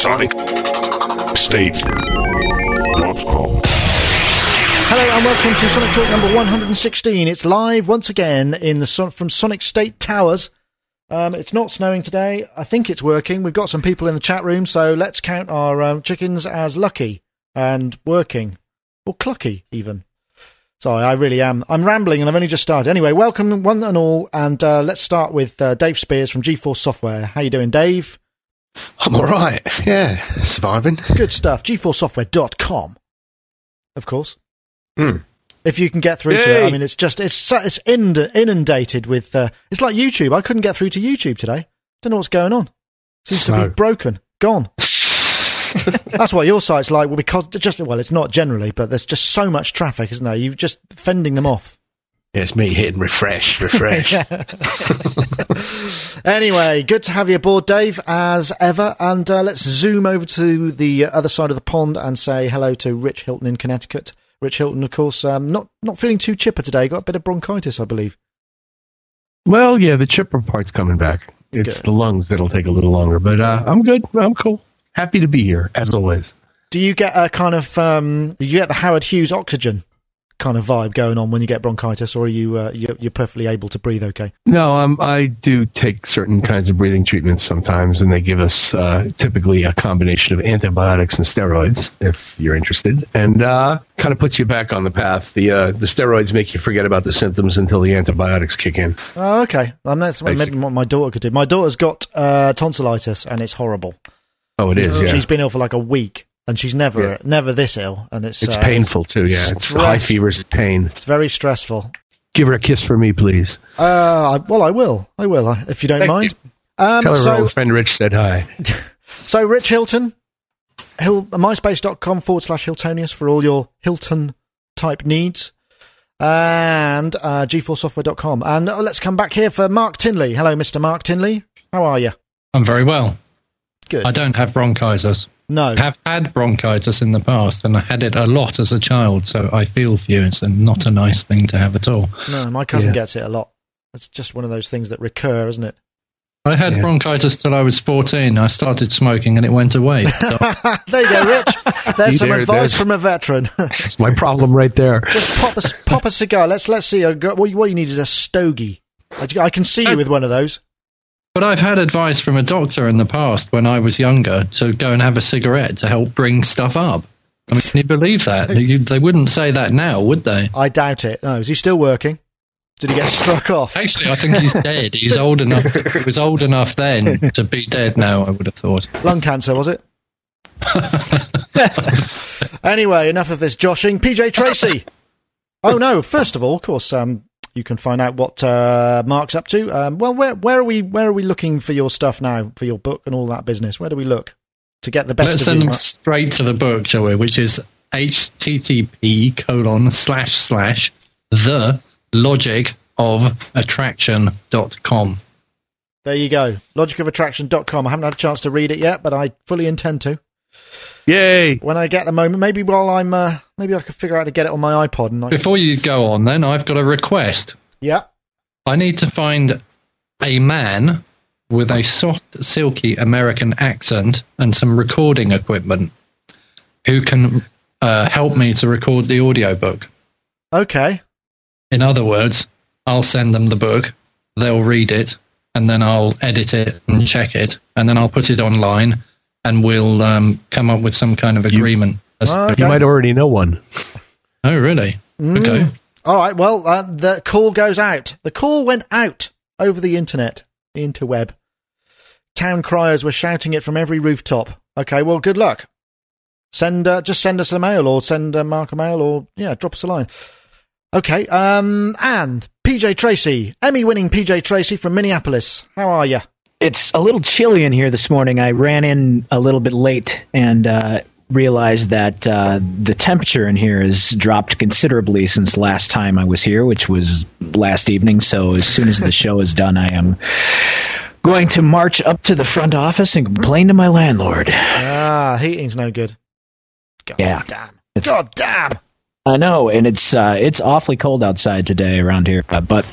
SonicState.com. Hello and welcome to Sonic Talk number 116. It's live once again in the from Sonic State Towers. Um, it's not snowing today. I think it's working. We've got some people in the chat room, so let's count our um, chickens as lucky and working, or clucky even. Sorry, I really am. I'm rambling and I've only just started. Anyway, welcome one and all, and uh, let's start with uh, Dave Spiers from GForce Software. How you doing, Dave? I'm all right. Yeah, surviving. Good stuff. GForceSoftware.com, of course. Hmm. If you can get through to it, I mean, it's just it's it's inundated with. Uh, it's like YouTube. I couldn't get through to YouTube today. Don't know what's going on. Seems to be broken, gone. That's what your site's like. Well, because just well, it's not generally, but there's just so much traffic, isn't there? You're just fending them off. Yeah, it's me hitting refresh, refresh. Anyway, good to have you aboard, Dave, as ever. And uh, let's zoom over to the other side of the pond and say hello to Rich Hilton in Connecticut. Rich Hilton, of course, um, not not feeling too chipper today. Got a bit of bronchitis, I believe. Well, yeah, the chipper part's coming back. It's Good. the lungs that'll take a little longer, but uh, I'm good. I'm cool. Happy to be here as always. Do you get a kind of um, you get the Howard Hughes oxygen kind of vibe going on when you get bronchitis, or are you uh, you're, you're perfectly able to breathe okay? No, um, I do take certain kinds of breathing treatments sometimes, and they give us uh, typically a combination of antibiotics and steroids, if you're interested, and uh, kind of puts you back on the path. The uh, the steroids make you forget about the symptoms until the antibiotics kick in. Oh, okay. And that's maybe what my daughter could do. My daughter's got uh, tonsillitis, and it's horrible. Oh, it is. Yeah, She's been ill for like a week, and she's never Yeah. never this ill, and it's it's uh, painful too. Yeah, it's high fevers and pain. It's very stressful. Give her a kiss for me, please. Uh, I, well, I will. I will, uh, if you don't Thank mind. Um, Tell her so, old friend Rich said hi. so Rich Hilton, Hill, myspace.com forward slash Hiltonius for all your Hilton type needs. And uh, gforcesoftware.com. And uh, let's come back here for Mark Tinley. Hello, Mr. Mark Tinley. How are you? I'm very well. Good. I don't have bronchitis. No. I have had bronchitis in the past, and I had it a lot as a child, so I feel for you. It's a, not a nice thing to have at all. No, my cousin Yeah. gets it a lot. It's just one of those things that recur, isn't it? I had Yeah. bronchitis till I was 14. I started smoking, and it went away. So there you go, Rich. There's some there- advice there's- from a veteran. That's my problem right there. Just pop a pop a cigar. Let's let's see. What, you- what you need is a stogie. I, I can see you oh. with one of those. But I've had advice from a doctor in the past when I was younger to go and have a cigarette to help bring stuff up. I mean, can you believe that? You, they wouldn't say that now, would they? I doubt it. No, is he still working? Did he get struck off? Actually, I think he's dead. He's old enough. he was old enough then to be dead now. I would have thought. Lung cancer, was it? anyway, enough of this joshing. PJ Tracy. oh no! First of all, of course, um, you can find out what uh, Mark's up to. Um, well, where where are we? Where are we looking for your stuff now for your book and all that business? Where do we look to get the best Let's of send you? straight to the book, shall we? Which is http colon slash slash the logic of attraction.com. There you go. Logicofattraction.com. I haven't had a chance to read it yet, but I fully intend to. Yay! When I get a moment, maybe while I'm, uh, maybe I could figure out how to get it on my iPod. And I, Before you go on, then, I've got a request. yeah, I need to find a man with a soft, silky American accent and some recording equipment who can uh, help me to record the audiobook. okay. In other words, I'll send them the book, they'll read it, and then I'll edit it and check it, and then I'll put it online, and we'll um, come up with some kind of agreement. as- Oh, okay. You might already know one. oh, really? Okay. All right. Well, uh, the call goes out. The call went out over the internet, the interweb. Town criers were shouting it from every rooftop. Okay. Well, good luck. Send uh, just send us a mail or send uh, Mark a mail or yeah, drop us a line. Okay. Um, and PJ Tracy, Emmy-winning PJ Tracy from Minneapolis. How are you? It's a little chilly in here this morning. I ran in a little bit late and uh, realized that uh, the temperature in here has dropped considerably since last time I was here, which was last evening. So as soon as the show is done, I am going to march up to the front office and complain to my landlord. Ah, heating's no good. God Yeah. damn. It's- God damn. I know, and it's uh, it's awfully cold outside today around here, uh, but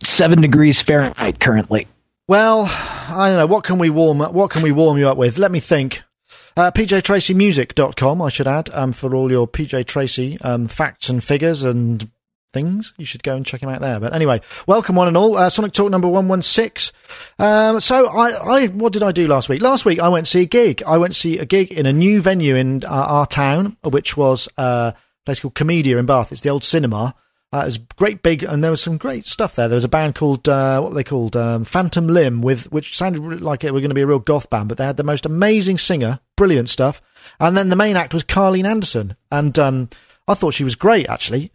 seven degrees Fahrenheit currently. Well, I don't know. What can we warm? What can we warm you up with? Let me think. Uh, PJTracyMusic.com, I should add, um, for all your PJ Tracy um, facts and figures and things. You should go and check him out there. But anyway, welcome one and all. Uh, Sonic Talk number 116. Um, so I, I, what did I do last week? Last week I went to see a gig. I went to see a gig in a new venue in uh, our town, which was uh, a place called Komedia in Bath. It's the old cinema. Uh, it was great big, and there was some great stuff there. There was a band called uh, what they called um, Phantom Limb, with which sounded like it were going to be a real goth band, but they had the most amazing singer, brilliant stuff. And then the main act was Carleen Anderson, and um, I thought she was great actually.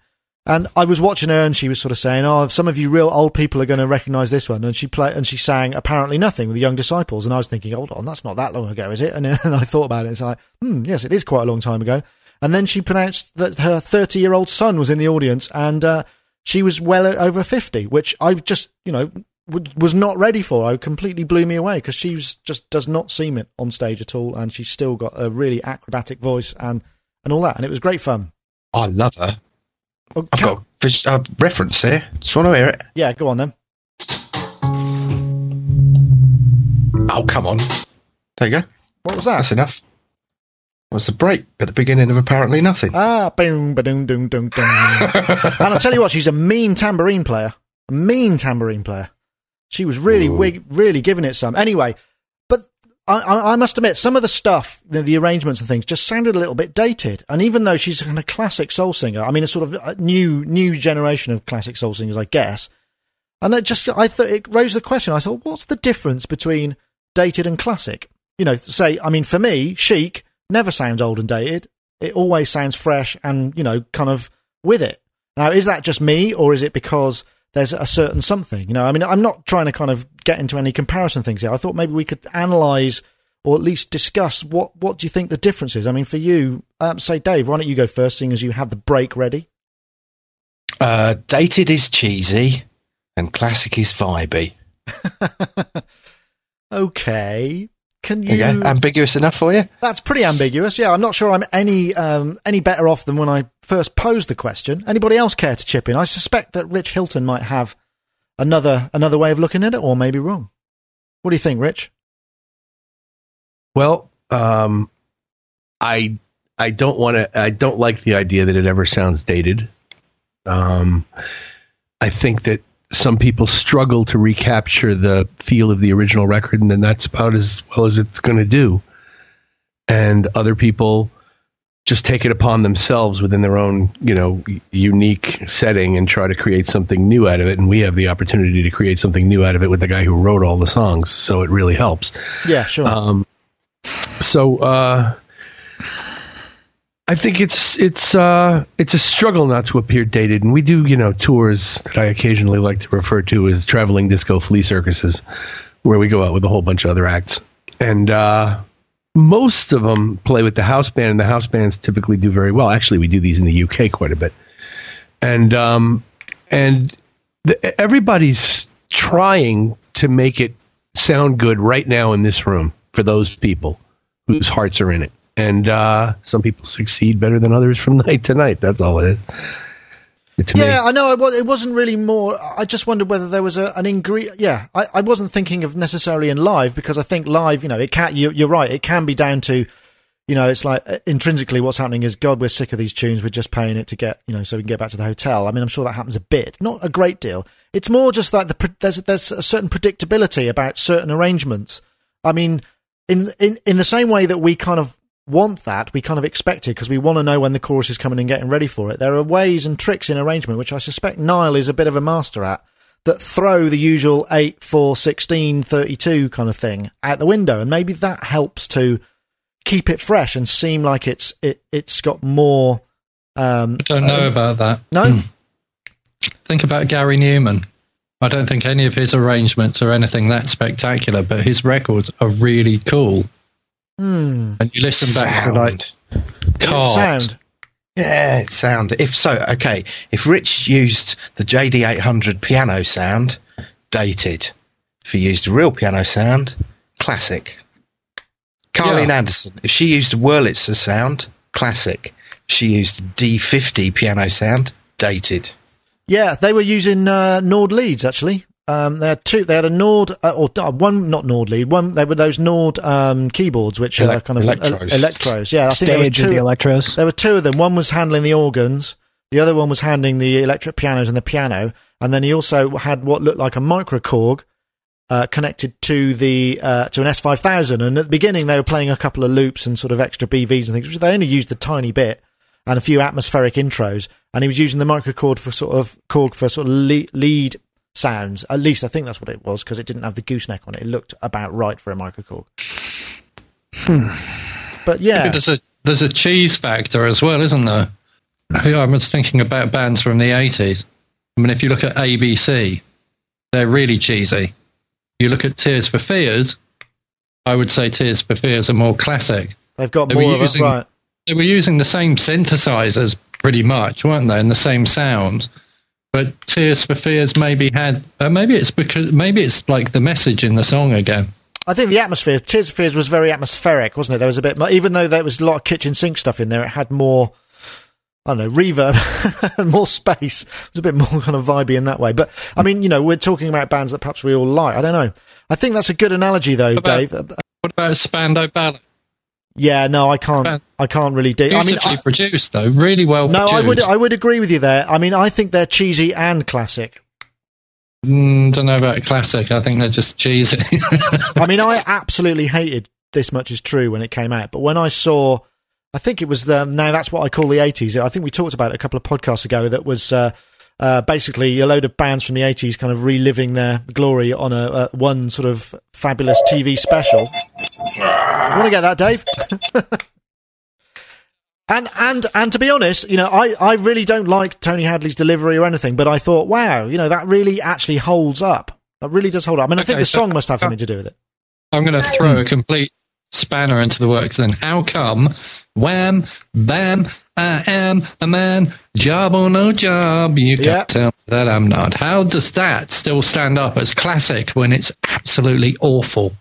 And I was watching her, and she was sort of saying, "Oh, some of you real old people are going to recognise this one." And she played, and she sang "Apparently Nothing" with the Young Disciples. And I was thinking, "Hold on, that's not that long ago, is it?" And I thought about it. It's like, hmm, yes, it is quite a long time ago. And then she pronounced that her 30 year old son was in the audience, and uh, she was well over 50, which I just, you know, w- was not ready for. I completely blew me away because she just does not seem it on stage at all, and she's still got a really acrobatic voice and and all that, and it was great fun. I love her. Oh, I've got a vis- a reference here. Just want to hear it. yeah, go on then. Oh, come on. There you go. What was that? That's enough. Was the break at the beginning of apparently nothing? Ah, boom, ba doom, doom, doom, doom. and I'll tell you what, she's a mean tambourine player. A mean tambourine player. She was really, wig, really giving it some. Anyway, but I, I, I must admit, some of the stuff, the, the arrangements and things, just sounded a little bit dated. And even though she's a kind of classic soul singer, I mean, a sort of a new, new generation of classic soul singers, I guess. And it just, I thought it raised the question. I thought, what's the difference between dated and classic? You know, say, I mean, for me, Chic never sounds old and dated. It always sounds fresh and, you know, kind of with it. Now, is that just me or is it because there's a certain something? You know, I mean, I'm not trying to kind of get into any comparison things here. I thought maybe we could analyze or at least discuss what, what do you think the difference is? I mean, for you, um, say, Dave, why don't you go first, seeing as you have the break ready? Uh, dated is cheesy and classic is vibey. okay. Can you go. Ambiguous enough for you? That's pretty ambiguous. Yeah, I'm not sure I'm any um, any better off than when I first posed the question. Anybody else care to chip in? I suspect that Rich Hilton might have another another way of looking at it, or maybe wrong. What do you think, Rich? Well, um, I I don't want to. I don't like the idea that it ever sounds dated. Um, I think that some people struggle to recapture the feel of the original record, and then that's about as well as it's going to do. And other people just take it upon themselves within their own, you know, unique setting and try to create something new out of it. And we have the opportunity to create something new out of it with the guy who wrote all the songs, so it really helps. Yeah, sure. Um, so uh, I think it's it's uh, it's a struggle not to appear dated, and we do you know tours that I occasionally like to refer to as traveling disco flea circuses, where we go out with a whole bunch of other acts, and uh, most of them play with the house band, and the house bands typically do very well. Actually, we do these in the UK quite a bit, and um, and the, everybody's trying to make it sound good right now in this room for those people whose hearts are in it. And uh, some people succeed better than others from night to night. That's all it is. To yeah, me. I know. It, was, it wasn't really more. I just wondered whether there was a, an ingredient. Yeah, I, I wasn't thinking of necessarily in live because I think live, you know, it can. You, you're right. It can be down to, you know, it's like uh, intrinsically what's happening is God, we're sick of these tunes. We're just paying it to get, you know, so we can get back to the hotel. I mean, I'm sure that happens a bit, not a great deal. It's more just like the there's there's a certain predictability about certain arrangements. I mean, in in in the same way that we kind of want that, we kind of expect it because we want to know when the chorus is coming and getting ready for it. There are ways and tricks in arrangement which I suspect Nile is a bit of a master at that throw the usual 8, 4, 16, 32 kind of thing out the window. And maybe that helps to keep it fresh and seem like it's it, it's got more. Um, I don't know about that. no, Think about Gary Numan. I don't think any of his arrangements are anything that spectacular, but his records are really cool. Hmm. And you listen back to like Cart, sound. Yeah, it sound. If so, okay. If Rich used the JD800 piano sound, dated. If he used a real piano sound, classic. Carleen Yeah. Anderson. If she used a Wurlitzer sound, classic. If she used D50 piano sound, dated. Yeah, they were using uh, Nord leads actually. Um, they had two. They had a Nord uh, or uh, one, not Nord lead. One. They were those Nord um, keyboards, which are kind of electros. el- electros. Yeah, I think there was Stage of two. the Electros. There were two of them. One was handling the organs. The other one was handling the electric pianos and the piano. And then he also had what looked like a microKORG uh, connected to the uh, to an S5000. And at the beginning, they were playing a couple of loops and sort of extra BVs and things, which they only used a tiny bit and a few atmospheric intros. And he was using the microKORG for sort of chord for sort of le- lead sounds. At least I think that's what it was because it didn't have the gooseneck on it. It looked about right for a microKORG. Hmm. But yeah, There's a there's a cheese factor as well, isn't there? I was thinking about bands from the eighties. I mean, if you look at ABC, they're really cheesy. You look at Tears for Fears, I would say Tears for Fears are more classic. they've got they were more of it using- right. They were using the same synthesizers pretty much, weren't they, and the same sounds. But Tears for Fears maybe had uh, maybe it's because maybe it's like the message in the song again. I think the atmosphere, Tears for Fears was very atmospheric, wasn't it? There was a bit, more, even though there was a lot of kitchen sink stuff in there, it had more, I don't know, reverb and more space. It was a bit more kind of vibey in that way. But I mean, you know, we're talking about bands that perhaps we all like. I don't know. I think that's a good analogy, though, about- Dave. What about Spandau Ballet? Yeah, no, I can't. I can't really do. I mean, Beautifully I, produced though, really well no, produced. I would. I would agree with you there. I mean, I think they're cheesy and classic. Mm, don't know about classic. I think they're just cheesy. I mean, I absolutely hated This Much Is True when it came out, but when I saw, I think it was the, now that's what I call the 80s. I think we talked about it a couple of podcasts ago that was uh, uh, basically a load of bands from the 80s kind of reliving their glory on a, a one sort of fabulous TV special. Want to get that, Dave? And and and to be honest, you know, I, I really don't like Tony Hadley's delivery or anything, but I thought, wow, you know, that really actually holds up. That really does hold up. I mean, I think the so- song must have something to do with it. I'm going to throw a hmm. complete spanner into the works. Then how come? Wham, bam, I am a man. Job or no job, you can't tell me that I'm not. How does that still stand up as classic when it's absolutely awful?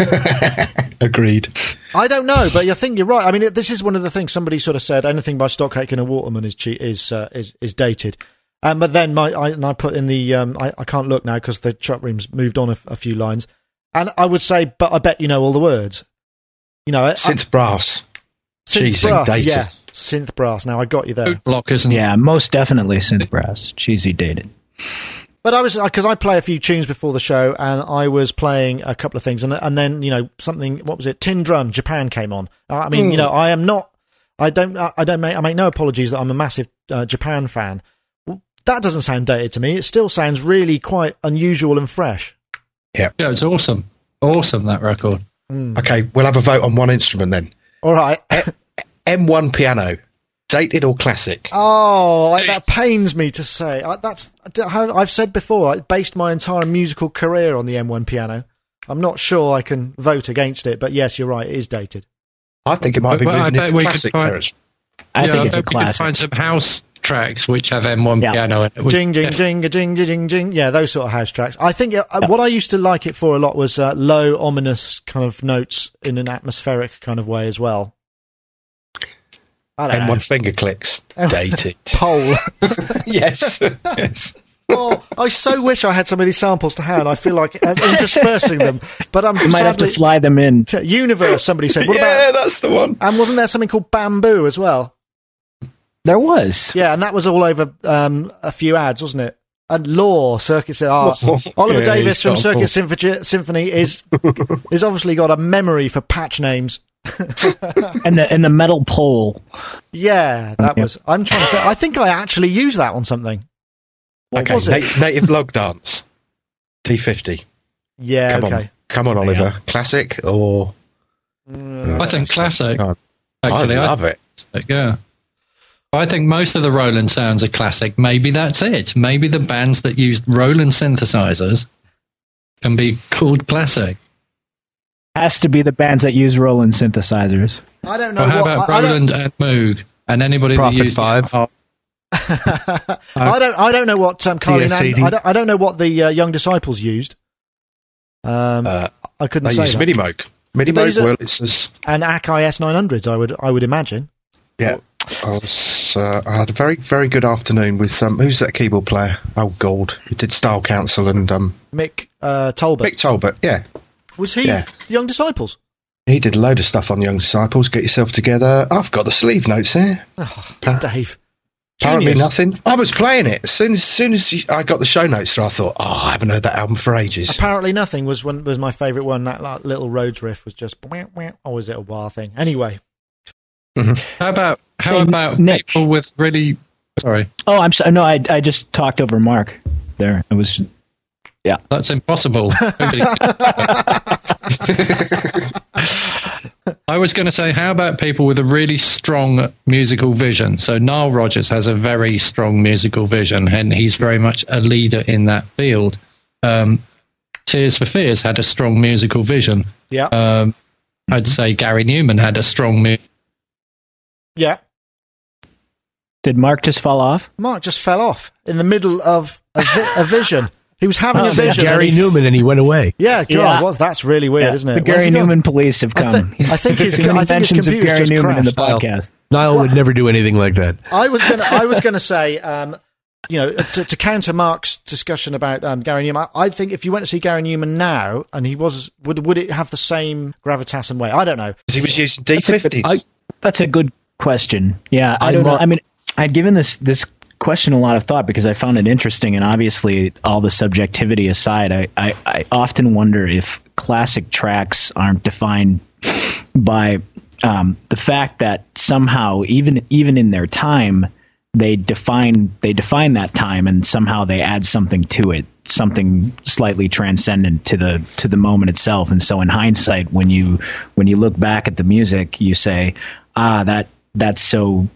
Agreed. I don't know, but I think you're right. I mean, this is one of the things somebody sort of said. Anything by Stock Aitken and Waterman is che- is uh, is is dated. Um, but then my I, and I put in the um, I, I can't look now because the chat room's moved on a, a few lines, and I would say, but I bet you know all the words. You know, I- Synth brass. synth cheesy, brass, dated. yeah, synth brass. Now I got you there. Food block isn't Yeah, most definitely synth brass. Cheesy dated. But I was because I play a few tunes before the show, and I was playing a couple of things, and and then you know something. What was it? Tin Drum Japan came on. Uh, I mean, you know, I am not. I don't. I I don't make. I make no apologies that I'm a massive uh, Japan fan. That doesn't sound dated to me. It still sounds really quite unusual and fresh. Yeah, yeah, it's awesome. Awesome, that record. Okay, we'll have a vote on one instrument then. All right. M1 piano, dated or classic? Oh, I, that pains me to say. I, that's how I've said before. I based my entire musical career on the M1 piano. I'm not sure I can vote against it, but yes, you're right. It is dated. I think it might be Well, moving into classic find- territory. I yeah, think it's I a bet we could classic. find some house tracks which have M1 Yeah. piano in it. which- Jing, jing, jing, jing, jing, jing, jing. Yeah, those sort of house tracks. I think uh, what I used to like it for a lot was uh, low, ominous kind of notes in an atmospheric kind of way as well. I don't know. M1 finger clicks, dated. Pole. yes, yes. oh, I so wish I had some of these samples to hand. I feel like uh, interspersing them, but I'm You might have to fly them in. Universe. Somebody said. What yeah, about? that's the one. And wasn't there something called bamboo as well? There was. Yeah, and that was all over um, a few ads, wasn't it? And Law Circuit. Oh, Oliver Yeah, Davis from got Circuit Symphony, Symphony is is obviously got a memory for patch names. And the and the metal pole. Yeah, that Yeah. was. I'm trying to. I think I actually used that on something. What okay, was it? na- native log dance, T50. yeah. Come okay. on, come on, Oliver. Classic or? Mm. I think classic. Actually, I Actually, love it. think, yeah. I think most of the Roland sounds are classic. Maybe that's it. Maybe the bands that used Roland synthesizers can be called classic. Has to be the bands that use Roland synthesizers. I don't know. Or how what, about I, I Roland and Moog? And anybody Prophet that used Five. Oh, I don't. I don't know what um, Carly Nan- I don't. I don't know what the uh, young disciples used. Um, Uh, I couldn't they say use that. Minimoog. they use Minimoog, it? well, it's as, and Akai S900s. I would. I would imagine. yeah. I was. Uh, I had a very, very good afternoon with um, who's that keyboard player? Oh, Gold, who did Style Council and um, Mick uh, Tolbert. Mick Talbot. Yeah, was he yeah. the Young Disciples? he did a load of stuff on Young Disciples. Get yourself together. I've got the sleeve notes here. Ah, Dave. Apparently Genius. nothing. I was playing it as soon as, soon as I got the show notes. through, I thought, oh, I haven't heard that album for ages. Apparently, nothing was one was my favourite one. That like, little Rhodes riff was just, wah, wah, or was it a wah thing? Anyway, mm-hmm. How about how So, about Nick. people with really sorry? Oh, I'm sorry. No, I I just talked over Mark. There, it was. That's impossible. I was going to say, how about people with a really strong musical vision? So Nile Rodgers has a very strong musical vision, and he's very much a leader in that field. Um, Tears for Fears had a strong musical vision. yeah, Um, I'd say Gary Numan had a strong. Mu- yeah. Did Mark just fall off? Mark just fell off in the middle of a, vi- a vision. He was having Oh, a vision. Gary and Newman, and he went away. Yeah, God, Yeah. well, that's really weird, Yeah, isn't it? The Gary he gone? Newman police have I, come. I think his, Some I think his inventions of Gary just Newman in the podcast. Nile would never do anything like that. I was gonna, I was gonna say, um, you know, to, to counter Mark's discussion about um, Gary Numan, I, I think if you went to see Gary Numan now and he was, would would it have the same gravitas and weight? I don't know. he was using D50s. That's a good question. Yeah, I I'm don't know. I mean, I'd given this this question a lot of thought because I found it interesting, and obviously, all the subjectivity aside, I I, I often wonder if classic tracks aren't defined by um, the fact that somehow, even even in their time, they define they define that time, and somehow they add something to it, something slightly transcendent to the to the moment itself. And so, in hindsight, when you when you look back at the music, you say, ah, that that's so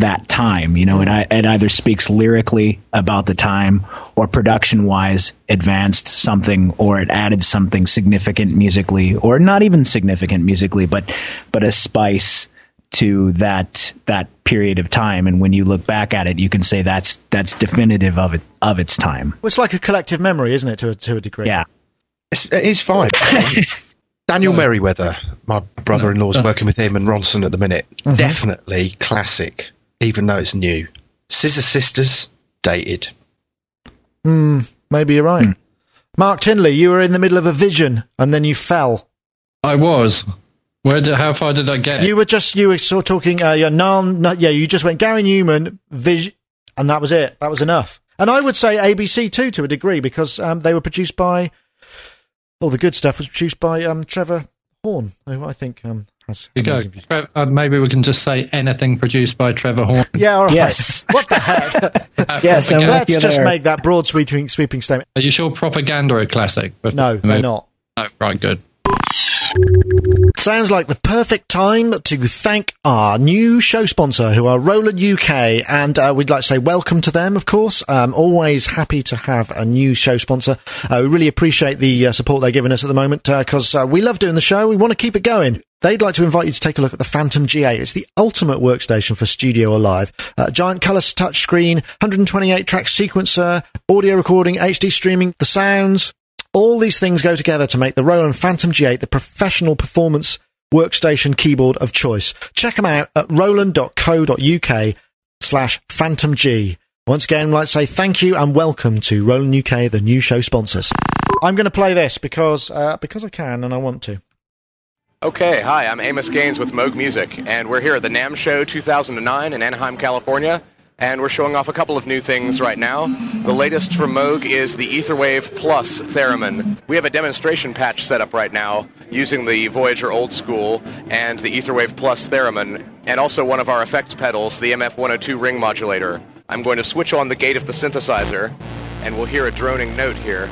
that time. You know, it, mm-hmm. it either speaks lyrically about the time or production wise advanced something or it added something significant musically or not even significant musically, but, but a spice to that, that period of time. And when you look back at it, you can say that's, that's definitive of it, of its time. Well, it's like a collective memory, isn't it? To a, to a degree. Yeah. It's, it is fine. Daniel Merriweather, my brother-in-law's uh-huh. working with him and Ronson at the minute. Mm-hmm. Definitely classic, even though it's new. Scissor Sisters, dated. Hmm, maybe you're right. Mark Tinley, you were in the middle of a vision and then you fell. I was. Where did? How far did I get? You were just you were sort of talking. Uh, yeah, no, no, yeah, you just went Gary Numan, Vision, and that was it. That was enough. And I would say ABC too, to a degree, because um, they were produced by all the good stuff was produced by um, Trevor Horn, who I think um, has. you go. amazing visuals. Trev- uh, maybe we can just say anything produced by Trevor Horn. Yeah, all right. Yes. What the heck? Yes, I'm Let's just there. make that broad sweeping sweeping statement. Are you sure Propaganda are classic? No, we they're not. No, right, good. Sounds like the perfect time to thank our new show sponsor, who are Roland UK, and uh, we'd like to say welcome to them. Of course, um, always happy to have a new show sponsor. Uh, we really appreciate the uh, support they're giving us at the moment because uh, we love doing the show. We want to keep it going. They'd like to invite you to take a look at the Fantom G8. It's the ultimate workstation for studio or live. Uh, giant colour touchscreen, 128 track sequencer, audio recording, HD streaming, the sounds, all these things go together to make the Roland Fantom G8 the professional performance workstation keyboard of choice. Check them out at roland.co.uk slash Fantom G. Once again, I'd like to say thank you and welcome to Roland UK, the new show sponsors. I'm going to play this because uh, because I can and I want to. Okay, hi, I'm Amos Gaines with Moog Music, and we're here at the NAMM Show 2009 in Anaheim, California, and we're showing off a couple of new things right now. The latest from Moog is the Etherwave Plus Theremin. We have a demonstration patch set up right now using the Voyager Old School and the Etherwave Plus Theremin, and also one of our effects pedals, the MF102 ring modulator. I'm going to switch on the gate of the synthesizer, and we'll hear a droning note here.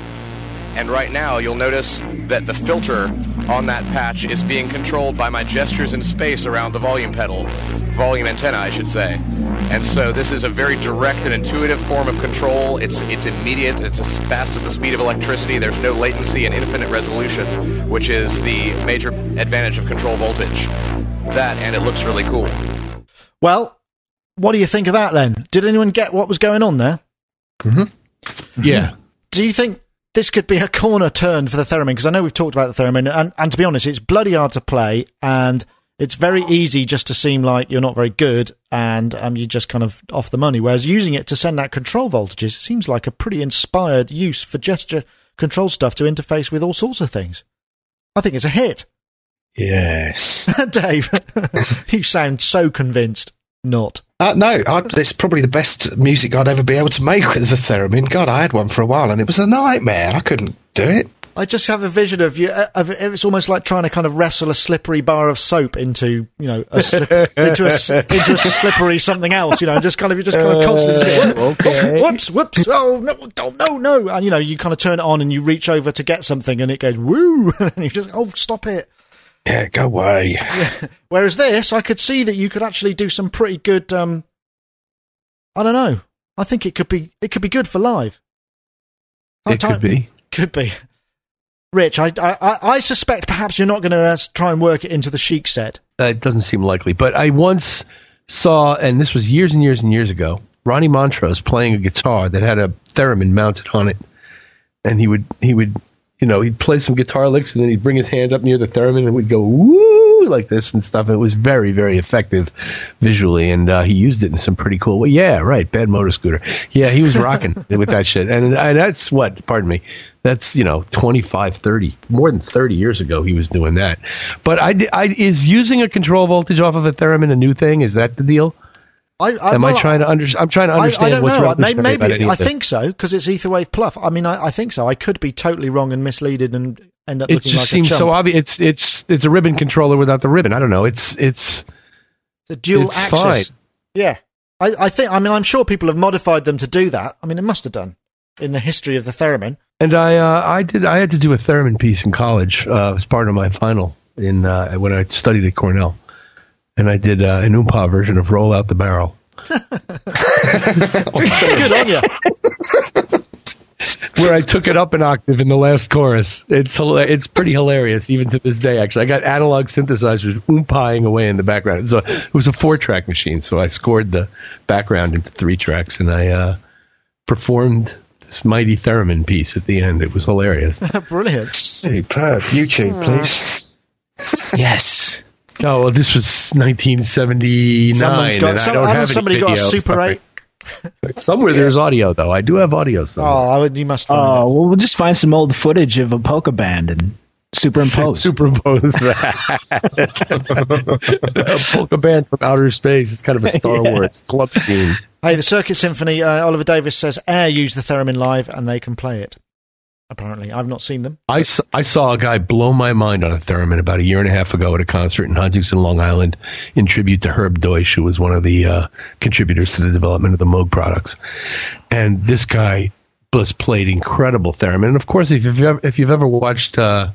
And right now, you'll notice that the filter on that patch is being controlled by my gestures in space around the volume pedal. Volume antenna, I should say. And so this is a very direct and intuitive form of control. It's, it's immediate, it's as fast as the speed of electricity, there's no latency and infinite resolution, which is the major advantage of control voltage. That, and it looks really cool. Well, what do you think of that then? Did anyone get what was going on there? Mm-hmm. Yeah. Do you think this could be a corner turn for the theremin? Because I know we've talked about the theremin, and, and to be honest, it's bloody hard to play, and it's very easy just to seem like you're not very good and um, you're just kind of off the money. Whereas using it to send out control voltages seems like a pretty inspired use for gesture control stuff to interface with all sorts of things. I think it's a hit. Yes. Dave, you sound so convinced. Not. Uh, no, I, it's probably the best music I'd ever be able to make with the theremin. God, I had one for a while and it was a nightmare. I couldn't do it. I just have a vision of you. uh, Of, it's almost like trying to kind of wrestle a slippery bar of soap into, you know, a slip, into a s- into a slippery something else. You know, just kind of you just kind of constantly just go, okay. whoops, whoops, oh no, oh, no, no, and you know, you kind of turn it on and you reach over to get something and it goes woo, and you just oh stop it. Yeah, go away. Whereas this, I could see that you could actually do some pretty good. Um, I don't know. I think it could be it could be good for live. It could be. Could be. Rich, I, I, I- suspect perhaps you're not going to uh, try and work it into the Chic set. Uh, it doesn't seem likely. But I once saw, and this was years and years and years ago, Ronnie Montrose playing a guitar that had a theremin mounted on it, and he would he would you know he'd play some guitar licks and then he'd bring his hand up near the theremin and we'd go woo like this and stuff. It was very very effective visually, and uh, he used it in some pretty cool way. Yeah, right. Bad motor scooter. Yeah, he was rocking with that shit, and, and that's what. Pardon me. That's you know 25, 30, more than thirty years ago he was doing that. But I, I is using a control voltage off of a theremin a new thing? Is that the deal? I, I, Am I well, trying to under, I'm trying to understand I don't what's know. revolutionary Maybe, maybe of I think so because it's Etherwave Pluff. I mean, I, I think so. I could be totally wrong and misleaded and end up it looking just like seems a chump. so obvious. It's it's it's a ribbon controller without the ribbon. I don't know. It's it's The dual It's axis. fine. Yeah. I, I think, I mean, I'm sure people have modified them to do that. I mean, it must have done in the history of the theremin. and I uh, I did I had to do a theremin piece in college uh, as part of my final in uh, when I studied at Cornell, and I did uh, an oompa version of Roll Out the Barrel. Good on you. where I took it up an octave in the last chorus. It's it's pretty hilarious even to this day. Actually, I got analog synthesizers oompahing away in the background. So it was a four track machine, so I scored the background into three tracks, and I uh, performed this mighty theremin piece at the end. It was hilarious. Brilliant. Superb. YouTube, please. Yes. Oh, well, this was 1979. Someone's got, and I don't hasn't have any somebody got a Super stuff 8? like- Somewhere there's audio though. I do have audio somewhere. Oh, I would- you must find Oh, it. well, we'll just find some old footage of a polka band and superimpose. Superimpose that. a polka band from outer space. It's kind of a Star Yeah. Wars club scene. Hey, the Circuit Symphony, uh, Oliver Davis says Air use the theremin live and they can play it. Apparently. I've not seen them. I saw, I saw a guy blow my mind on a theremin about a year and a half ago at a concert in Huntington, Long Island, in tribute to Herb Deutsch, who was one of the uh, contributors to the development of the Moog products. And this guy just played incredible theremin. And of course, if you've ever, if you've ever watched, uh,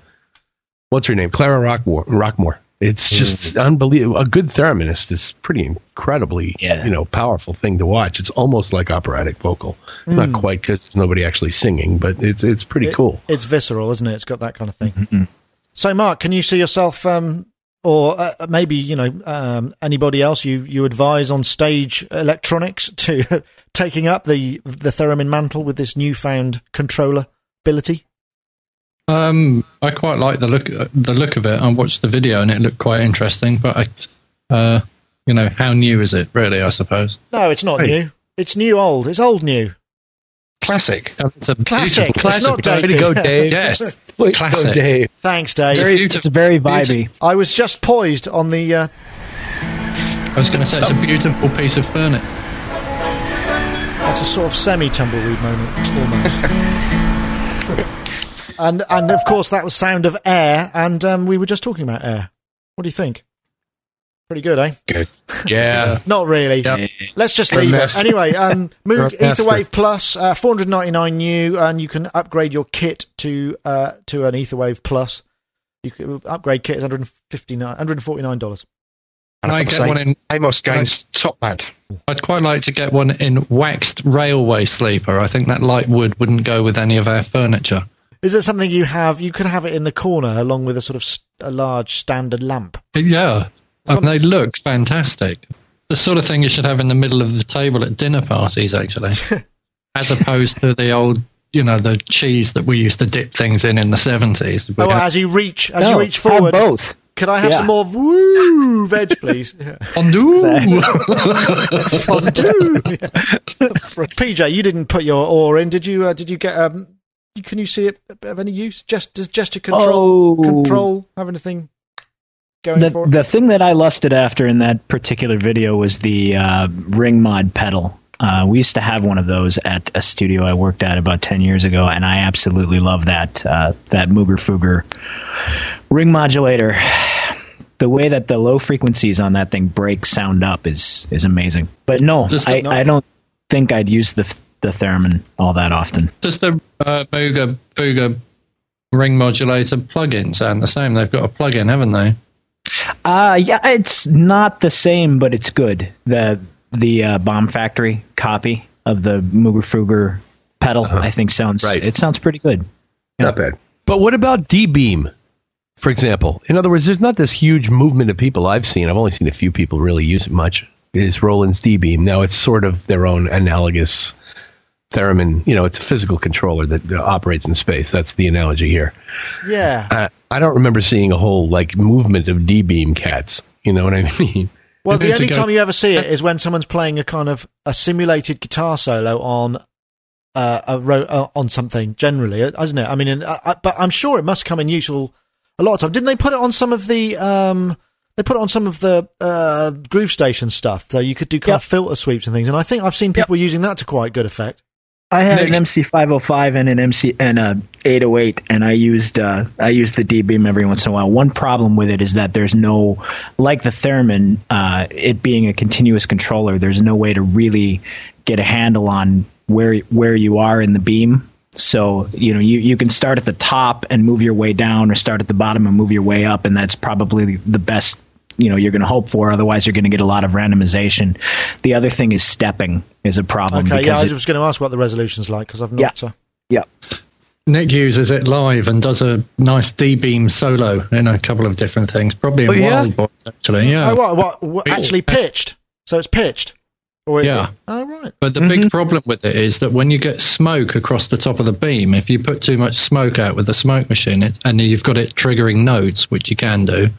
what's her name, Clara Rockmore, Rockmore, it's just unbelievable. A good thereminist is pretty incredibly, Yeah. you know, powerful thing to watch. It's almost like operatic vocal. Not quite because there's nobody actually singing, but it's it's pretty It- cool. It's visceral, isn't it? It's got that kind of thing. So, Mark, can you see yourself, um, or uh, maybe you know um, anybody else you, you advise on stage electronics to taking up the the theremin mantle with this newfound controller ability? Um, I quite like the look the look of it. I watched the video and it looked quite interesting. But I, uh, you know, how new is it? Really, I suppose. No, it's not Hey. new. It's new old. It's old new. Classic. It's a Classic. beautiful It's not Way to go, Dave. Yes, Way to go, classic. Dave. Thanks, Dave. Very, beautiful- it's very vibey. I was just poised on the. Uh, I was going to say it's a beautiful piece of furniture. that's a sort of semi tumbleweed moment, almost. and and of course that was sound of air, and um, we were just talking about air. What do you think? Pretty good, eh? Good. Yeah. Not really. Yeah. Let's just leave it. Anyway, um, Moog You're a master. Etherwave Plus, uh, 499 new, and you can upgrade your kit to uh, to an Etherwave Plus. You can upgrade kit is 159 $149. And I I've got get to say, one in. Amos Gaines, top lad. I'd quite like to get one in waxed railway sleeper. I think that light wood wouldn't go with any of our furniture. Is it something you have? You could have it in the corner along with a sort of st- a large standard lamp. Yeah, Some- and they look fantastic. The sort of thing you should have in the middle of the table at dinner parties, actually, as opposed to the old, you know, the cheese that we used to dip things in in the seventies. Oh, as you reach, as you No, reach have forward, both. Could I have Yeah. some more woo veg, please? Yeah. Fondue. Fondue. Yeah. PJ, you didn't put your oar in, did you? Uh, did you get? Um, you- can you see it of any use? Just does gesture control Oh. control have anything going the, for it? the thing that I lusted after in that particular video was the uh, ring mod pedal. Uh, we used to have one of those at a studio I worked at about ten years ago, and I absolutely love that uh, that Mooger Fooger ring modulator. The way that the low frequencies on that thing break sound up is is amazing. But no, I, I don't think I'd use the the theremin all that often. Does the uh, Booga Booga ring modulator plugin sound the same? They've got a plugin, haven't they? Uh yeah, it's not the same, but it's good. The the uh, Bomb Factory copy of the Mooger Fooger pedal, I think sounds Right. it sounds pretty good. Not bad. But what about D Beam, for example? In other words, there's not this huge movement of people I've seen. I've only seen a few people really use it much. Is Roland's D Beam now? It's sort of their own analogous theremin. You know, it's a physical controller that uh, operates in space. That's the analogy here. yeah. Uh, I don't remember seeing a whole like movement of D Beam cats. You know what I mean? Well, the only go- time you ever see it is when someone's playing a kind of a simulated guitar solo on uh, a ro- uh, on something. Generally, uh, isn't it? I mean, in, uh, uh, but I'm sure it must come in useful a lot of time. Didn't they put it on some of the? Um, they put it on some of the uh, groove station stuff, so you could do kind Yep. of filter sweeps and things. And I think I've seen people using that to quite good effect. I had an MC five hundred five and an MC and a eight hundred eight, and I used uh, I used the D Beam every once in a while. One problem with it is that there's no like the theremin, uh, it being a continuous controller. There's no way to really get a handle on where where you are in the beam. So you know you you can start at the top and move your way down, or start at the bottom and move your way up, and that's probably the best you know you're going to hope for. Otherwise, you're going to get a lot of randomization. The other thing is stepping is a problem. Okay, yeah, I it- was going to ask what the resolution's like because I've not. Uh, yeah. Nick uses it live and does a nice D beam solo in a couple of different things. Probably in Oh, yeah? Wild Boys, actually. Yeah. Oh, what, what, what? Actually pitched. So it's pitched. Or it- Yeah. Oh, right. But the big problem with it is that when you get smoke across the top of the beam, if you put too much smoke out with the smoke machine, it, and you've got it triggering notes, which you can do,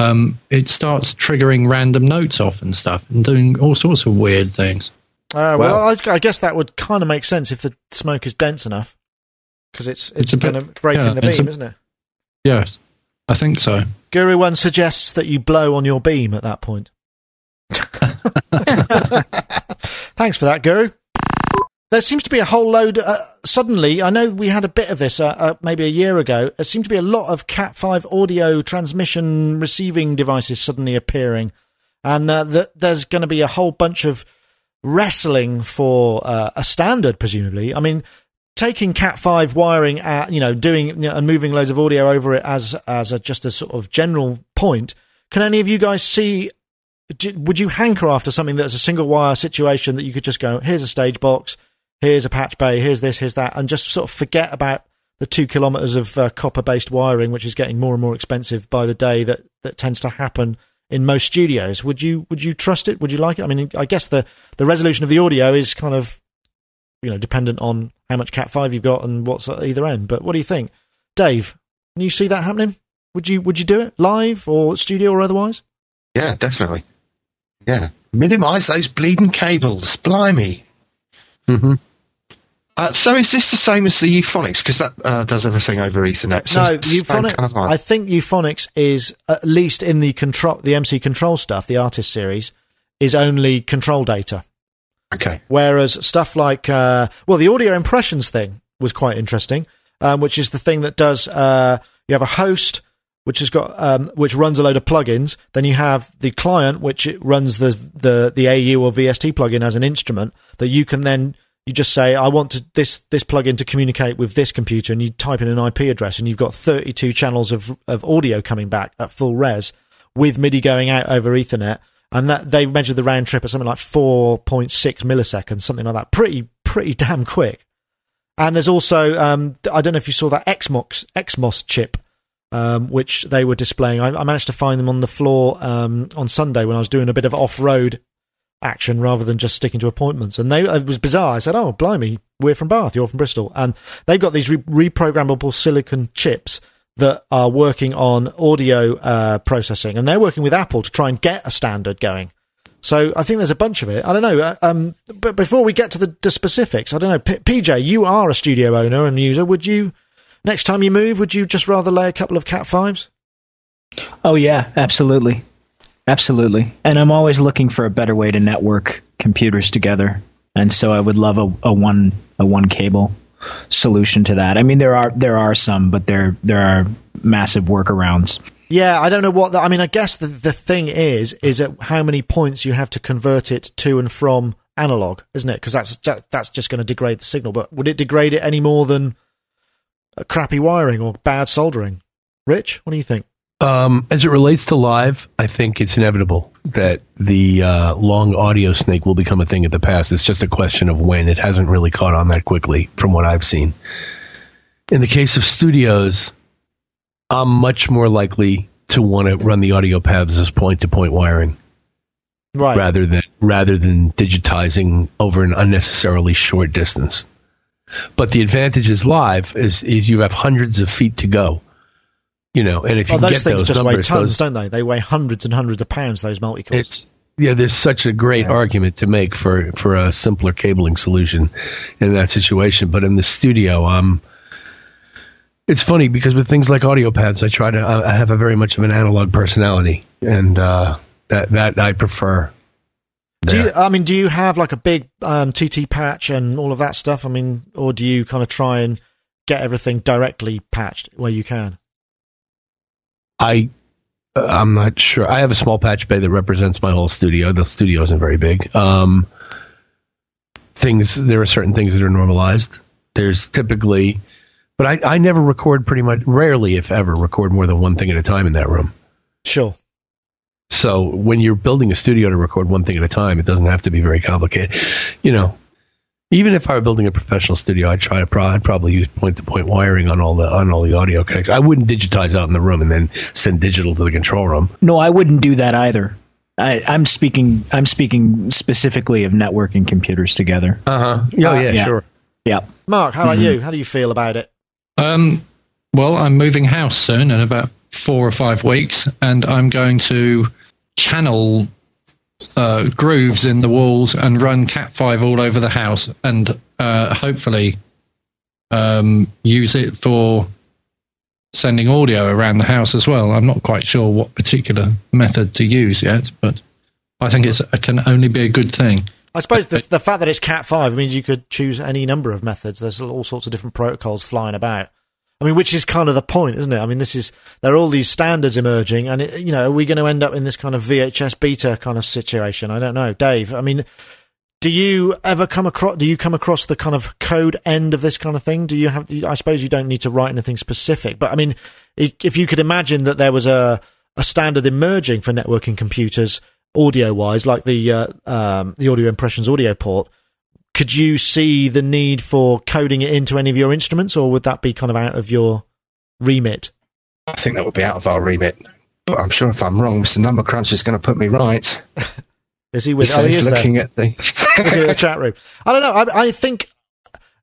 um, it starts triggering random notes off and stuff and doing all sorts of weird things. Uh, well, Wow. I, I guess that would kind of make sense if the smoke is dense enough, because it's it's, It's a bit- going to break yeah, in the beam, a- isn't it? Yes, I think so. Guru One suggests that you blow on your beam at that point. Thanks for that, Guru. There seems to be a whole load. Uh, suddenly, I know we had a bit of this uh, uh, maybe a year ago. There seems to be a lot of Cat five audio transmission receiving devices suddenly appearing, and uh, that there's going to be a whole bunch of wrestling for uh, a standard, presumably. I mean, taking Cat five wiring, at, you know, doing you know, and moving loads of audio over it as as a, just a sort of general point. Can any of you guys see? Would you hanker after something that's a single wire situation that you could just go, here's a stage box, here's a patch bay, here's this, here's that, and just sort of forget about the two kilometers of uh, copper based wiring, which is getting more and more expensive by the day that, that tends to happen in most studios. Would you would you trust it? Would you like it? I mean, I guess the, the resolution of the audio is kind of you know dependent on how much Cat five you've got and what's at either end. But what do you think, Dave? Can you see that happening? Would you would you do it live or studio or otherwise? Yeah, definitely. Yeah. Minimise those bleeding cables. Blimey. Mm-hmm. Uh, so is this the same as the Euphonix? Because that uh, does everything over Ethernet. So no, it's the same Euphonic. kind of. I think Euphonix is at least in the control, the MC Control stuff, the artist series, is only control data. okay. Whereas stuff like, uh, well, the audio impressions thing was quite interesting, um, which is the thing that does. Uh, you have a host which has got um, which runs a load of plugins. Then you have the client which runs the the the AU or VST plugin as an instrument that you can then you just say I want to, this this plugin to communicate with this computer, and you type in an IP address, and you've got 32 channels of of audio coming back at full res with MIDI going out over Ethernet, and that they've measured the round trip at something like 4.6 milliseconds, something like that. Pretty pretty damn quick. And there's also um, I don't know if you saw that XMOS XMOS chip, um, which they were displaying. I, I managed to find them on the floor um, on Sunday when I was doing a bit of off road action rather than just sticking to appointments. And they it was bizarre. I said, "Oh, blimey, we're from Bath, you're from Bristol," and they've got these re- reprogrammable silicon chips that are working on audio uh, processing, and they're working with Apple to try and get a standard going. So I think there's a bunch of it. I don't know. uh, Um, but before we get to the, the specifics, I don't know. P- PJ, you are a studio owner and user. Would you next time you move, would you just rather lay a couple of Cat fives? Oh yeah, absolutely, absolutely. And I'm always looking for a better way to network computers together. And so I would love a, a one a one cable solution to that. I mean, there are there are some, but there there are massive workarounds. Yeah, I don't know what. The, I mean, I guess the the thing is, is at how many points you have to convert it to and from analog, isn't it? Because that's that's just going to degrade the signal. But would it degrade it any more than a crappy wiring or bad soldering? Rich, what do you think? Um, as it relates to live, I think it's inevitable that the uh, long audio snake will become a thing of the past. It's just a question of when. It hasn't really caught on that quickly, from what I've seen. In the case of studios, I'm much more likely to want to run the audio paths as point-to-point wiring Right. rather than rather than digitizing over an unnecessarily short distance. But the advantage is live is is you have hundreds of feet to go. You know, and if you Oh, those get things those just weigh tons, those, don't they? They weigh hundreds and hundreds of pounds. Those multi cores. yeah. There's such a great argument to make for for a simpler cabling solution in that situation. But in the studio, um, it's funny because with things like audio pads, I try to I have a very much of an analog personality, and uh, that that I prefer. Do you. I mean, do you have like a big um, TT patch and all of that stuff? I mean, or do you kind of try and get everything directly patched where you can? I uh, I'm not sure. I have a small patch bay that represents my whole studio. The studio isn't very big. Um, things there are certain things that are normalized. There's typically, but I I never record pretty much rarely if ever record more than one thing at a time in that room. Sure. So when you're building a studio to record one thing at a time, it doesn't have to be very complicated. You know, even if I were building a professional studio, I'd try to pro- I'd probably use point to point wiring on all the on all the audio connectors. I wouldn't digitize out in the room and then send digital to the control room. No, I wouldn't do that either. I, I'm speaking. I'm speaking specifically of networking computers together. Uh huh. Oh Uh, yeah, yeah. sure. Yeah. Mark, how about you? How do you feel about it? Um, well, I'm moving house soon in about four or five weeks, and I'm going to channel uh, grooves in the walls and run Cat5 all over the house, and uh, hopefully um, use it for sending audio around the house as well. I'm not quite sure what particular method to use yet, but I think it's, it can only be a good thing. I suppose the, the fact that it's Cat 5 means you could choose any number of methods. There's all sorts of different protocols flying about. I mean, which is kind of the point, isn't it? I mean, this is, there are all these standards emerging, and, it, you know, are we going to end up in this kind of VHS beta kind of situation? I don't know. Dave, I mean, do you ever come across, do you come across the kind of code end of this kind of thing? Do you have, I suppose you don't need to write anything specific, but I mean, if you could imagine that there was a, a standard emerging for networking computers, audio wise, like the uh, um, the audio impressions audio port, could you see the need for coding it into any of your instruments, or would that be kind of out of your remit? I think that would be out of our remit. But I'm sure if I'm wrong, Mr. Number Crunch is going to put me right. Is he He with? Oh, he is there. looking at the. The chat room. I don't know. I, I think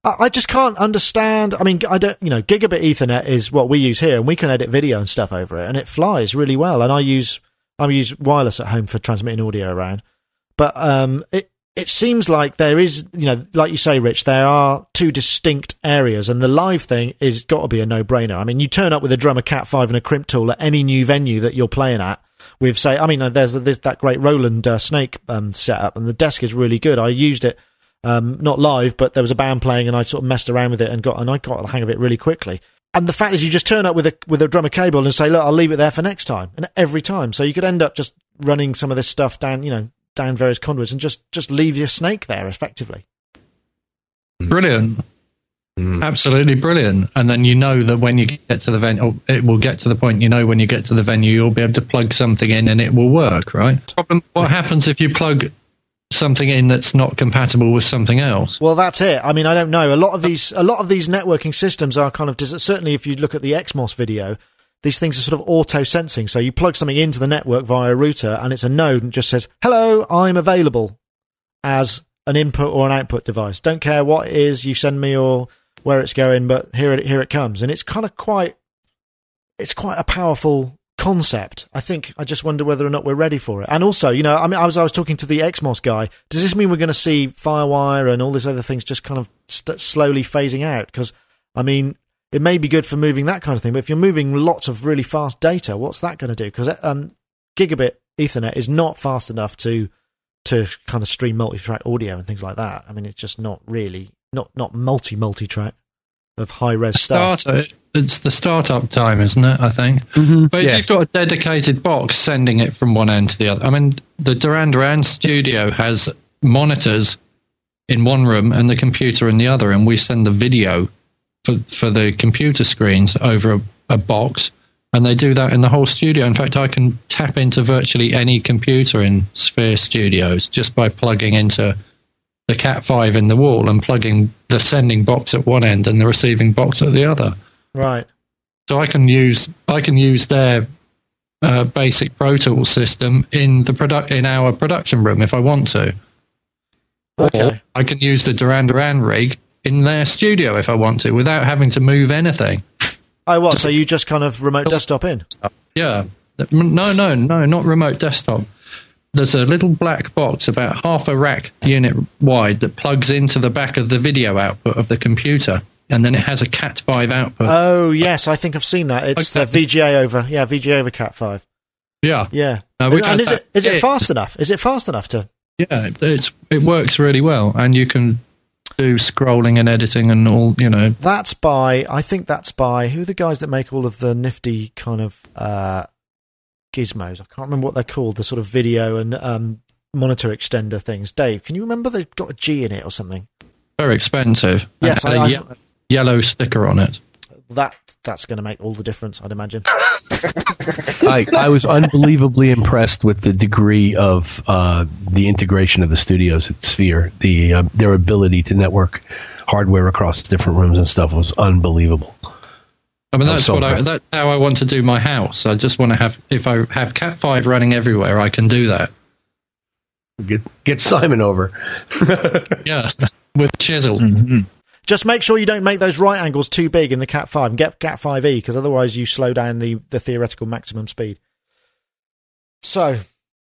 I, I just can't understand. I mean, I don't. You know, gigabit Ethernet is what we use here, and we can edit video and stuff over it, and it flies really well. And I use I use wireless at home for transmitting audio around, but um, it it seems like there is, you know, like you say, Rich, there are two distinct areas, and the live thing is got to be a no brainer. I mean, you turn up with a drummer Cat Five and a crimp tool at any new venue that you're playing at. With say, I mean, uh, there's there's that great Roland uh, Snake um, setup, and the desk is really good. I used it um, not live, but there was a band playing, and I sort of messed around with it and got and I got the hang of it really quickly. And the fact is, you just turn up with a with a drummer cable and say, "Look, I'll leave it there for next time," and every time, so you could end up just running some of this stuff down, you know, down various conduits, and just just leave your snake there effectively. Brilliant. Mm. Absolutely brilliant. And then you know that when you get to the venue, it will get to the point you know when you get to the venue, you'll be able to plug something in and it will work, right? Problem, what happens if you plug something in that's not compatible with something else? Well, that's it. I mean, I don't know. A lot of these, a lot of these networking systems are kind of des- certainly. If you look at the XMOS video, these things are sort of auto sensing. So you plug something into the network via a router, and it's a node and just says, "Hello, I'm available," as an input or an output device. Don't care what it is you send me or where it's going, but here it here it comes, and it's kind of quite it's quite a powerful concept. I think I just wonder whether or not we're ready for it. And also, you know, I mean, I was I was talking to the XMOS guy. Does this mean we're going to see FireWire and all these other things just kind of st- slowly phasing out? Because I mean, it may be good for moving that kind of thing, but if you're moving lots of really fast data, what's that going to do? Because um, gigabit Ethernet is not fast enough to to kind of stream multi-track audio and things like that. I mean, it's just not really not not multi multi-track of high res stuff. Starter, it's the startup time, isn't it? I think. Mhm. But Yeah. if you've got a dedicated box sending it from one end to the other, I mean, the Duran Duran studio has monitors in one room and the computer in the other, and we send the video for for the computer screens over a, a box, and they do that in the whole studio. In fact, I can tap into virtually any computer in Sphere Studios just by plugging into the Cat Five in the wall and plugging the sending box at one end and the receiving box at the other. Right. So I can use I can use their uh, basic Pro Tools system in the product in our production room if I want to. Or Okay. I can use the Duran Duran rig in their studio if I want to without having to move anything. Oh, what? So you just kind of remote desktop in? Yeah. No, no, no, not remote desktop. There's a little black box about half a rack unit wide that plugs into the back of the video output of the computer, and then it has a Cat 5 output. Oh, yes, I think I've seen that. It's the VGA over, yeah, VGA over Cat Five. yeah. Yeah. Uh, which and has is it it fast enough? Is it fast enough to? Yeah, it's it works really well, and you can do scrolling and editing and all. You know, That's by I think that's by who are the guys that make all of the nifty kind of uh, gizmos. I can't remember what they're called. The sort of video and um, monitor extender things. Dave, can you remember they've got a G in it or something? very expensive. Yes, and I- a I- ye- yellow sticker on it. That that's going to make all the difference, I'd imagine. I, I was unbelievably impressed with the degree of uh, the integration of the studios at Sphere. The uh, their ability to network hardware across different rooms and stuff was unbelievable. I mean, that's so what I, that's how I want to do my house. I just want to have if I have Cat Five running everywhere, I can do that. Get get Simon over. Yeah, with chisel. Mhm. Just make sure you don't make those right angles too big in the Cat Five and get Cat Five E because otherwise you slow down the the theoretical maximum speed. So.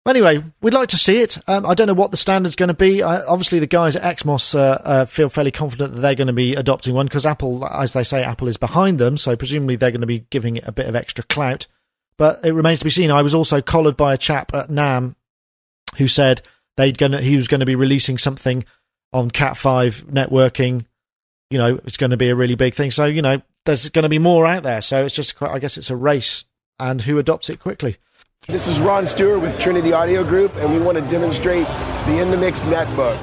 Anyway, we'd like to see it. Um, I don't know what the standard's going to be. Obviously, the guys at Xmos uh, uh, feel fairly confident that they're going to be adopting one because Apple, as they say, Apple is behind them. So presumably they're going to be giving it a bit of extra clout. But it remains to be seen. I was also collared by a chap at NAMM who said they'd gonna he was going to be releasing something on Cat Five networking. You know, it's going to be a really big thing. So you know, there's going to be more out there. So it's just, I guess, it's a race and who adopts it quickly. This is Ron Stewart with Trinity Audio Group, and we want to demonstrate the In the Mix netbook.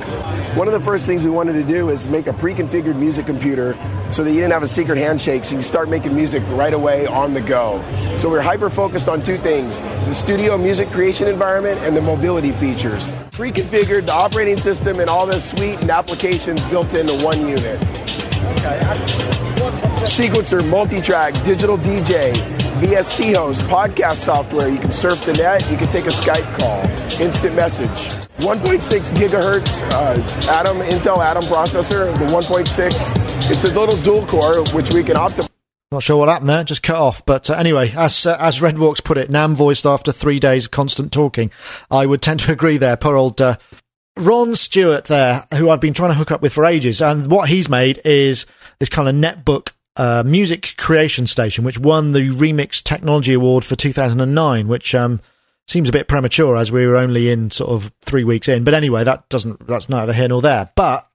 One of the first things we wanted to do is make a pre-configured music computer so that you didn't have a secret handshake, so you start making music right away on the go. So we're hyper focused on two things: the studio music creation environment and the mobility features. Pre-configured the operating system and all the suite and applications built into one unit. Sequencer, multi-track, digital DJ, VST host, podcast software. You can surf the net. You can take a Skype call, instant message. 1.6 gigahertz uh, Atom Intel Atom processor. The 1.6. It's a little dual core, which we can optimize. Not sure what happened there, just cut off. But uh, anyway, as uh, as Redwalks put it, NAMM voiced after three days of constant talking. I would tend to agree there. Poor old uh, Ron Stewart there, who I've been trying to hook up with for ages, and what he's made is this kind of netbook uh, music creation station, which won the Remix Technology Award for 2009, which um, seems a bit premature as we were only in sort of three weeks in. But anyway, that doesn't that's neither here nor there. But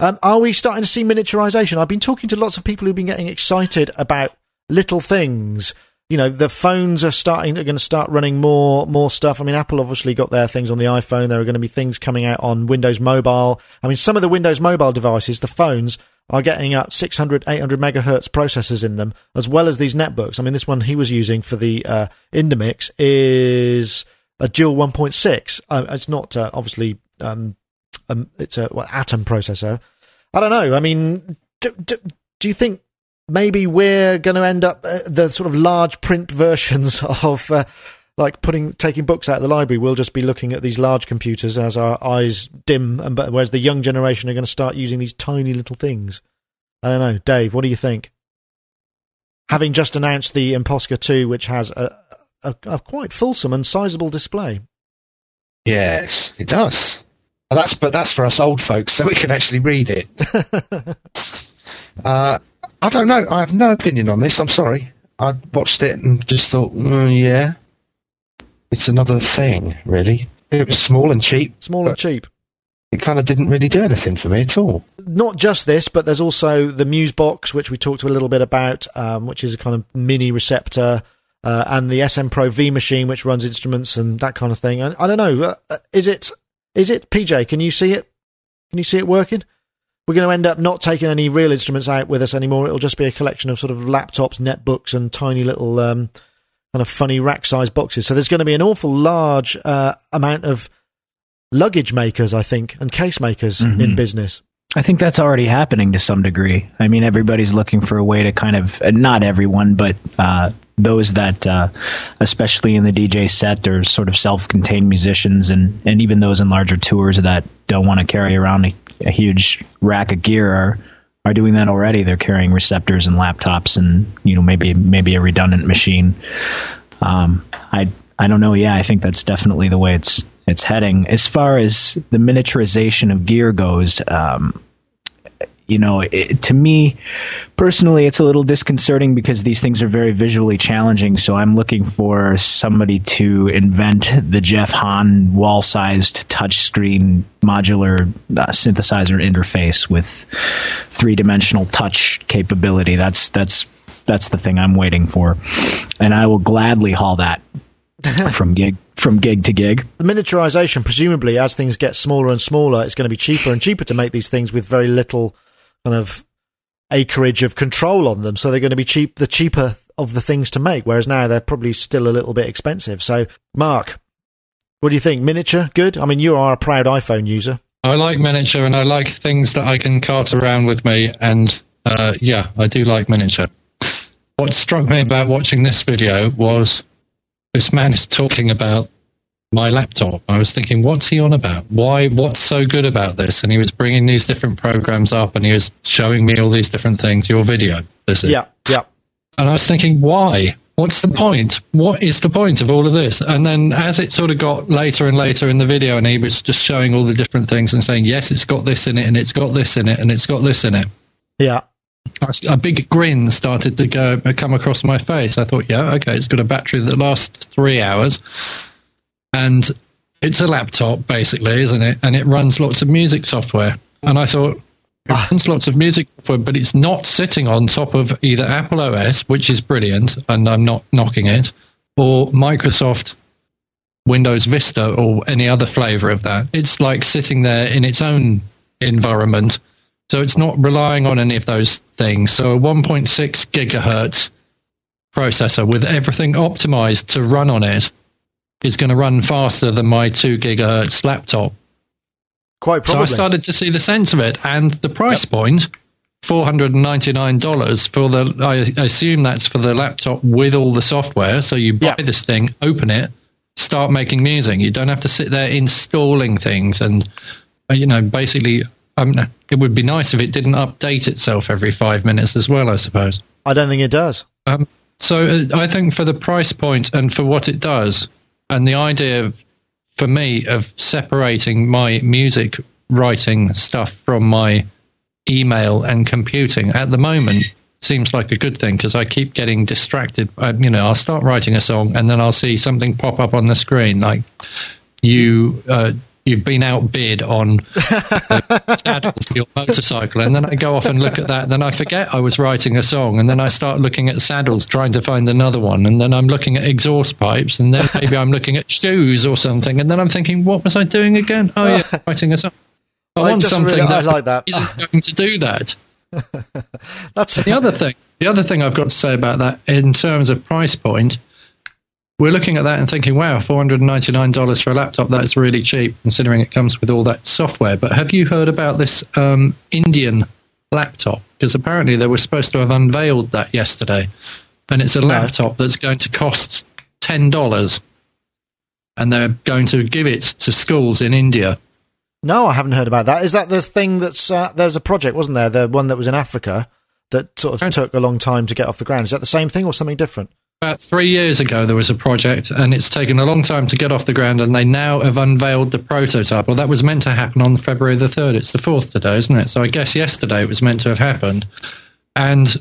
um, are we starting to see miniaturization? I've been talking to lots of people who've been getting excited about little things. You know, the phones are starting are going to start running more more stuff. I mean, Apple obviously got their things on the iPhone. There are going to be things coming out on Windows Mobile. I mean, some of the Windows Mobile devices, the phones are getting up 600, 800 megahertz processors in them, as well as these netbooks. I mean, this one he was using for the uh, is a dual 1.6. Uh, it's not uh, obviously um, um, it's a what, Atom processor. I don't know. I mean, do, do, do you think maybe we're going to end up uh, the sort of large print versions of uh, like putting taking books out of the library? We'll just be looking at these large computers as our eyes dim, and but whereas the young generation are going to start using these tiny little things. I don't know, Dave. What do you think? having just announced the impOSCar 2, which has a, a, a quite fulsome and sizable display. Yes, it does. That's but that's for us old folks, so we can actually read it. uh, I don't know. I have no opinion on this. I'm sorry. I watched it and just thought, mm, yeah, it's another thing. Really, it was small and cheap. Small and cheap. It kind of didn't really do anything for me at all. Not just this, but there's also the Muse box, which we talked a little bit about, um, which is a kind of mini receptor, uh, and the SM Pro V machine, which runs instruments and that kind of thing. I, I don't know. Uh, uh is it? Is it PJ? Can you see it? Can you see it working? We're going to end up not taking any real instruments out with us anymore. It'll just be a collection of sort of laptops, netbooks, and tiny little um, kind of funny rack-sized boxes. So there's going to be an awful large uh, amount of luggage makers, I think, and case makers mm-hmm. in business. I think that's already happening to some degree. I mean, everybody's looking for a way to kind of, uh, not everyone, but uh, those that, uh, especially in the DJ set, are sort of self contained musicians, and, and even those in larger tours that don't want to carry around a, a huge rack of gear are, are doing that already. They're carrying receptors and laptops and, you know, maybe maybe a redundant machine. Um, I I don't know. Yeah, I think that's definitely the way it's it's heading. As far as the miniaturization of gear goes, um, you know, it, to me personally, it's a little disconcerting because these things are very visually challenging. So I'm looking for somebody to invent the Jeff Han wall-sized touchscreen modular uh, synthesizer interface with three-dimensional touch capability. That's that's that's the thing I'm waiting for, and I will gladly haul that from gig from gig to gig. The miniaturization, presumably, as things get smaller and smaller, it's going to be cheaper and cheaper to make these things with very little kind of acreage of control on them. So they're going to be cheap, the cheaper of the things to make. Whereas now they're probably still a little bit expensive. So, Mark, what do you think? Miniature, good. I mean, you are a proud iPhone user. I like miniature, and I like things that I can cart around with me. And uh, yeah, I do like miniature. What struck me about watching this video was this man is talking about my laptop. I was thinking, what's he on about? Why? What's so good about this? And he was bringing these different programs up, and he was showing me all these different things. Your video, this is. Yeah, yeah. And I was thinking, why? What's the point? What is the point of all of this? And then as it sort of got later and later in the video, and he was just showing all the different things and saying, yes, it's got this in it, and it's got this in it, and it's got this in it. Yeah a big grin started to go come across my face. I thought, yeah, okay, it's got a battery that lasts three hours, and it's a laptop basically, isn't it? And it runs lots of music software. And I thought, it ah. runs lots of music software, but it's not sitting on top of either Apple OS, which is brilliant, and I'm not knocking it, or Microsoft Windows Vista or any other flavor of that. It's like sitting there in its own environment so it's not relying on any of those things. So a 1.6 gigahertz processor with everything optimized to run on it is going to run faster than my 2 gigahertz laptop. Quite probably. So I started to see the sense of it and the price yep. point. $499 for the I assume that's for the laptop with all the software so you buy yep. this thing open it start making music you don't have to sit there installing things and uh, you know basically um, it would be nice if it didn't update itself every five minutes as well. I suppose. I don't think it does. Um, so uh, I think for the price point and for what it does, and the idea for me of separating my music writing stuff from my email and computing at the moment seems like a good thing because I keep getting distracted. I, you know, I'll start writing a song and then I'll see something pop up on the screen like you uh, you've been outbid on saddle for your motorcycle. And then I go off and look at that. Then I forget I was writing a song. And then I start looking at saddles, trying to find another one. And then I'm looking at exhaust pipes. And then maybe I'm looking at shoes or something. And then I'm thinking, what was I doing again? Oh, yeah, writing a song. I, I want something really, that, like that isn't going to do that. That's the other thing. The other thing I've got to say about that in terms of price point we're looking at that and thinking, wow, $499 for a laptop, that's really cheap considering it comes with all that software. But have you heard about this um, Indian laptop? Because apparently they were supposed to have unveiled that yesterday. And it's a laptop that's going to cost $10. And they're going to give it to schools in India. No, I haven't heard about that. Is that the thing that's uh, there's a project, wasn't there? The one that was in Africa that sort of took a long time to get off the ground. Is that the same thing or something different? About three years ago, there was a project, and it's taken a long time to get off the ground, and they now have unveiled the prototype. Well, that was meant to happen on February the 3rd. It's the 4th today, isn't it? So I guess yesterday it was meant to have happened. And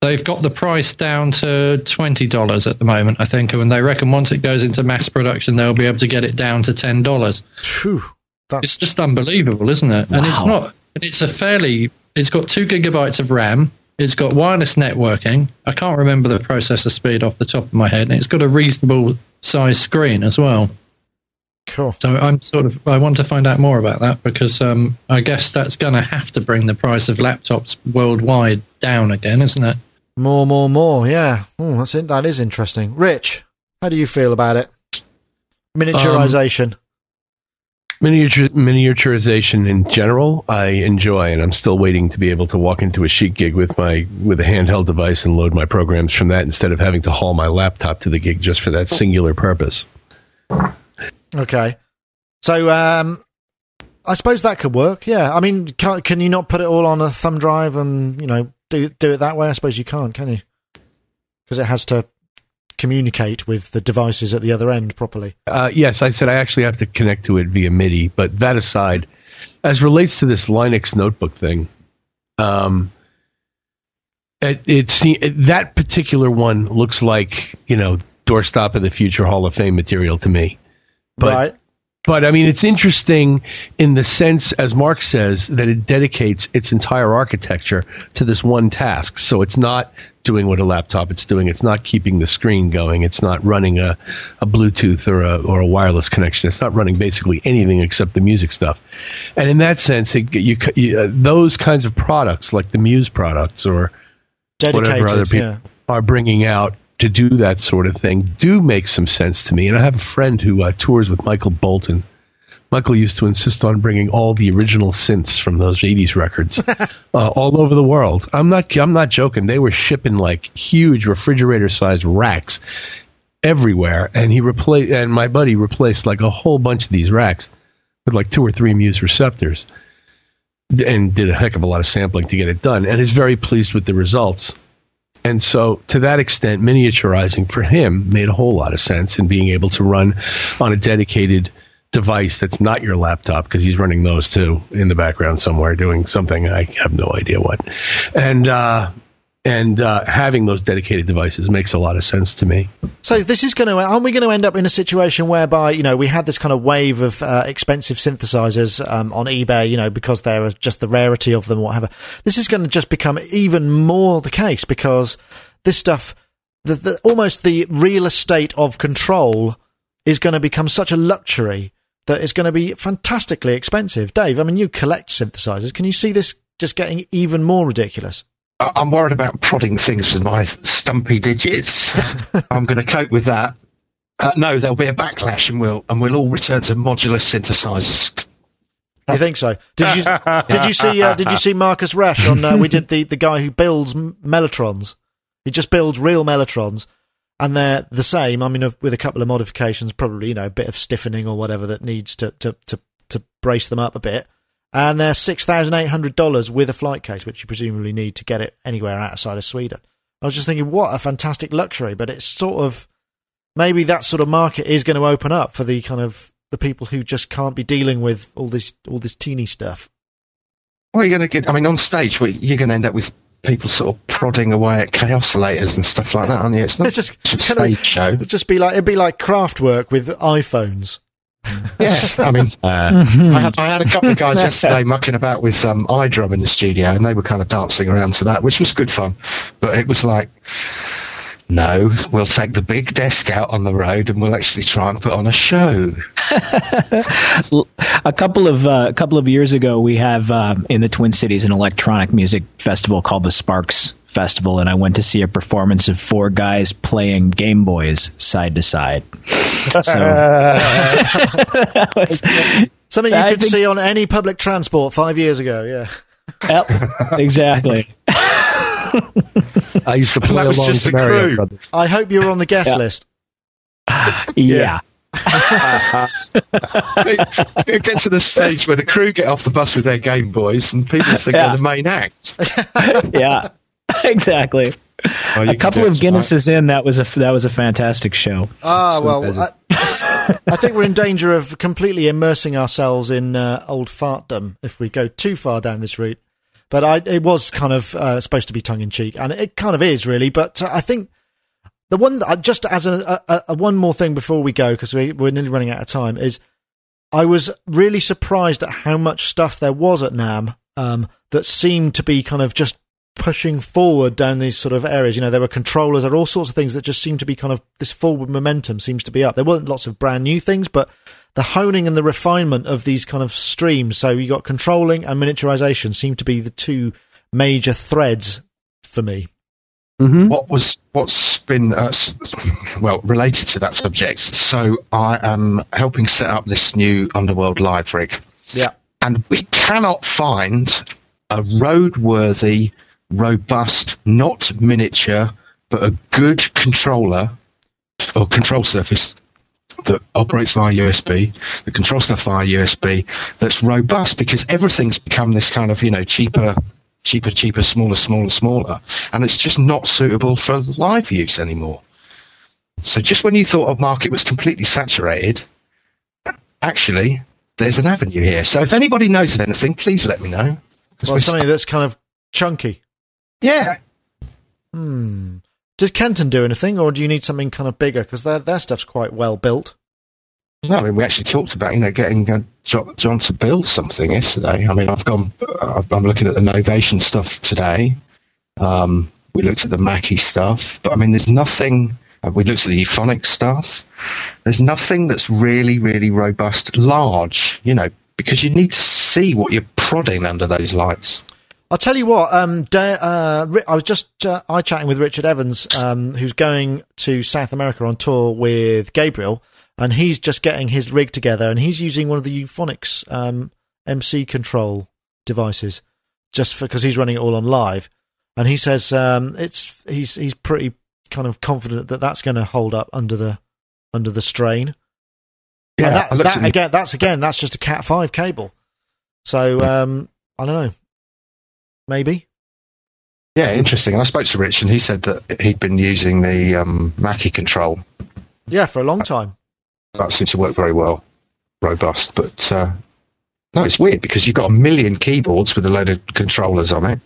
they've got the price down to $20 at the moment, I think. And they reckon once it goes into mass production, they'll be able to get it down to $10. Phew, that's It's just unbelievable, isn't it? And it's Wow. not, it's a fairly, it's got two gigabytes of RAM. It's got wireless networking. I can't remember the processor speed off the top of my head. And it's got a reasonable size screen as well. cool. So I'm sort of, I want to find out more about that because um, I guess that's going to have to bring the price of laptops worldwide down again, isn't it? More, more, more. Yeah, oh, that's it. That is interesting. Rich, how do you feel about it? Miniaturization. Miniature, miniaturization in general, I enjoy, and I'm still waiting to be able to walk into a sheet gig with my with a handheld device and load my programs from that instead of having to haul my laptop to the gig just for that singular purpose. Okay. So, um, I suppose that could work. Yeah. I mean, can, can you not put it all on a thumb drive and, you know, do, do it that way? I suppose you can't, can you? Because it has to communicate with the devices at the other end properly. Uh, yes, I said I actually have to connect to it via MIDI. But that aside, as relates to this Linux notebook thing, um, it, it's it, that particular one looks like you know doorstop of the future Hall of Fame material to me. But right. but I mean, it's interesting in the sense, as Mark says, that it dedicates its entire architecture to this one task. So it's not doing what a laptop it's doing. It's not keeping the screen going. It's not running a, a Bluetooth or a, or a wireless connection. It's not running basically anything except the music stuff. And in that sense, it, you, you, uh, those kinds of products, like the Muse products or whatever other people yeah. are bringing out to do that sort of thing do make some sense to me. And I have a friend who uh, tours with Michael Bolton. Michael used to insist on bringing all the original synths from those '80s records uh, all over the world. I'm not. I'm not joking. They were shipping like huge refrigerator-sized racks everywhere, and he replaced. And my buddy replaced like a whole bunch of these racks with like two or three Muse receptors, and did a heck of a lot of sampling to get it done. And is very pleased with the results. And so, to that extent, miniaturizing for him made a whole lot of sense in being able to run on a dedicated device that's not your laptop because he's running those too in the background somewhere doing something I have no idea what. And uh, and uh, having those dedicated devices makes a lot of sense to me. So this is going to, aren't we going to end up in a situation whereby, you know, we had this kind of wave of uh, expensive synthesizers um, on eBay, you know, because there was just the rarity of them, whatever. This is going to just become even more the case because this stuff, the, the, almost the real estate of control is going to become such a luxury that it's going to be fantastically expensive. Dave, I mean, you collect synthesizers. Can you see this just getting even more ridiculous? I'm worried about prodding things with my stumpy digits. I'm going to cope with that. Uh, no, there'll be a backlash, and we'll and we'll all return to modular synthesizers. You think so? Did you did you see uh, did you see Markus Resch on? Uh, we did the the guy who builds m- Mellotrons. He just builds real Mellotrons, and they're the same. I mean, with a couple of modifications, probably you know a bit of stiffening or whatever that needs to to to, to brace them up a bit. And they're six thousand eight hundred dollars with a flight case, which you presumably need to get it anywhere outside of Sweden. I was just thinking, what a fantastic luxury! But it's sort of maybe that sort of market is going to open up for the kind of the people who just can't be dealing with all this all this teeny stuff. Well, you're going to get. I mean, on stage, you're going to end up with people sort of prodding away at chaos Kaossilators and stuff like that, aren't you? It's not It's just a stage of, show. it'd just be like it'd be like Kraftwerk with iPhones. Yeah, I mean, Uh, I had, I had a couple of guys yesterday mucking about with um, iDrum in the studio, and they were kind of dancing around to that, which was good fun. But it was like, no, we'll take the big desk out on the road, and we'll actually try and put on a show. a couple of uh, a couple of years ago, we have um, in the Twin Cities an electronic music festival called the Sparks Festival, and I went to see a performance of four guys playing Game Boys side to side. So was, Something you I could think- see on any public transport five years ago. Yeah, yep, exactly. I used to play along just with the Mario crew. Brothers. I hope you were on the guest Yeah. list. Yeah. it gets to the stage where the crew get off the bus with their Game Boys, and people think Yeah. they're the main act. yeah. exactly. Well, A couple of it tonight. Guinnesses in, that was a that was a fantastic show. Ah, So well. I, I think we're in danger of completely immersing ourselves in uh, old fartdom if we go too far down this route. But I, it was kind of uh, supposed to be tongue in cheek, and it kind of is really. But uh, I think the one uh, just as a, a, a one more thing before we go because we, we're nearly running out of time is I was really surprised at how much stuff there was at NAMM um, that seemed to be kind of just pushing forward down these sort of areas. You know, there were controllers, there were all sorts of things that just seemed to be kind of this forward momentum seems to be up. There weren't lots of brand new things, but the honing and the refinement of these kind of streams. So you got controlling and miniaturization seem to be the two major threads for me. Mm-hmm. what was what's been uh, well related to that subject. So I am helping set up this new Underworld live rig, Yeah. and we cannot find a roadworthy, robust, not miniature, but a good controller or control surface that operates via USB, that controls stuff via USB, that's robust because everything's become this kind of you know cheaper, cheaper, cheaper, smaller, smaller, smaller, and it's just not suitable for live use anymore. So just when you thought a market was completely saturated, actually there's an avenue here. So if anybody knows of anything, please let me know. Well, something that's kind of chunky. yeah, Hmm. Does Kenton do anything, or do you need something kind of bigger? Because their their stuff's quite well built. No, I mean, we actually talked about, you know, getting uh, John, John to build something yesterday. I mean, I've gone, I'm looking at the Novation stuff today. Um, we looked at the Mackie stuff, but I mean, there's nothing, uh, we looked at the Euphonix stuff. There's nothing that's really, really robust, large, you know, because you need to see what you're prodding under those lights. I'll tell you what. Um, da- uh, I was just uh, eye chatting with Richard Evans, um, who's going to South America on tour with Gabriel, and he's just getting his rig together, and he's using one of the Euphonix um, MC control devices, just because he's running it all on live, and he says um, it's he's he's pretty kind of confident that that's going to hold up under the under the strain. And that, that again, that's again, that's just a Cat five cable. So um, I don't know, maybe. Yeah, interesting. And I spoke to Rich, and he said that he'd been using the um, Mackie control Yeah, for a long time. that seems to work very well, robust. But uh, no, it's weird because you've got a million keyboards with a load of controllers on it,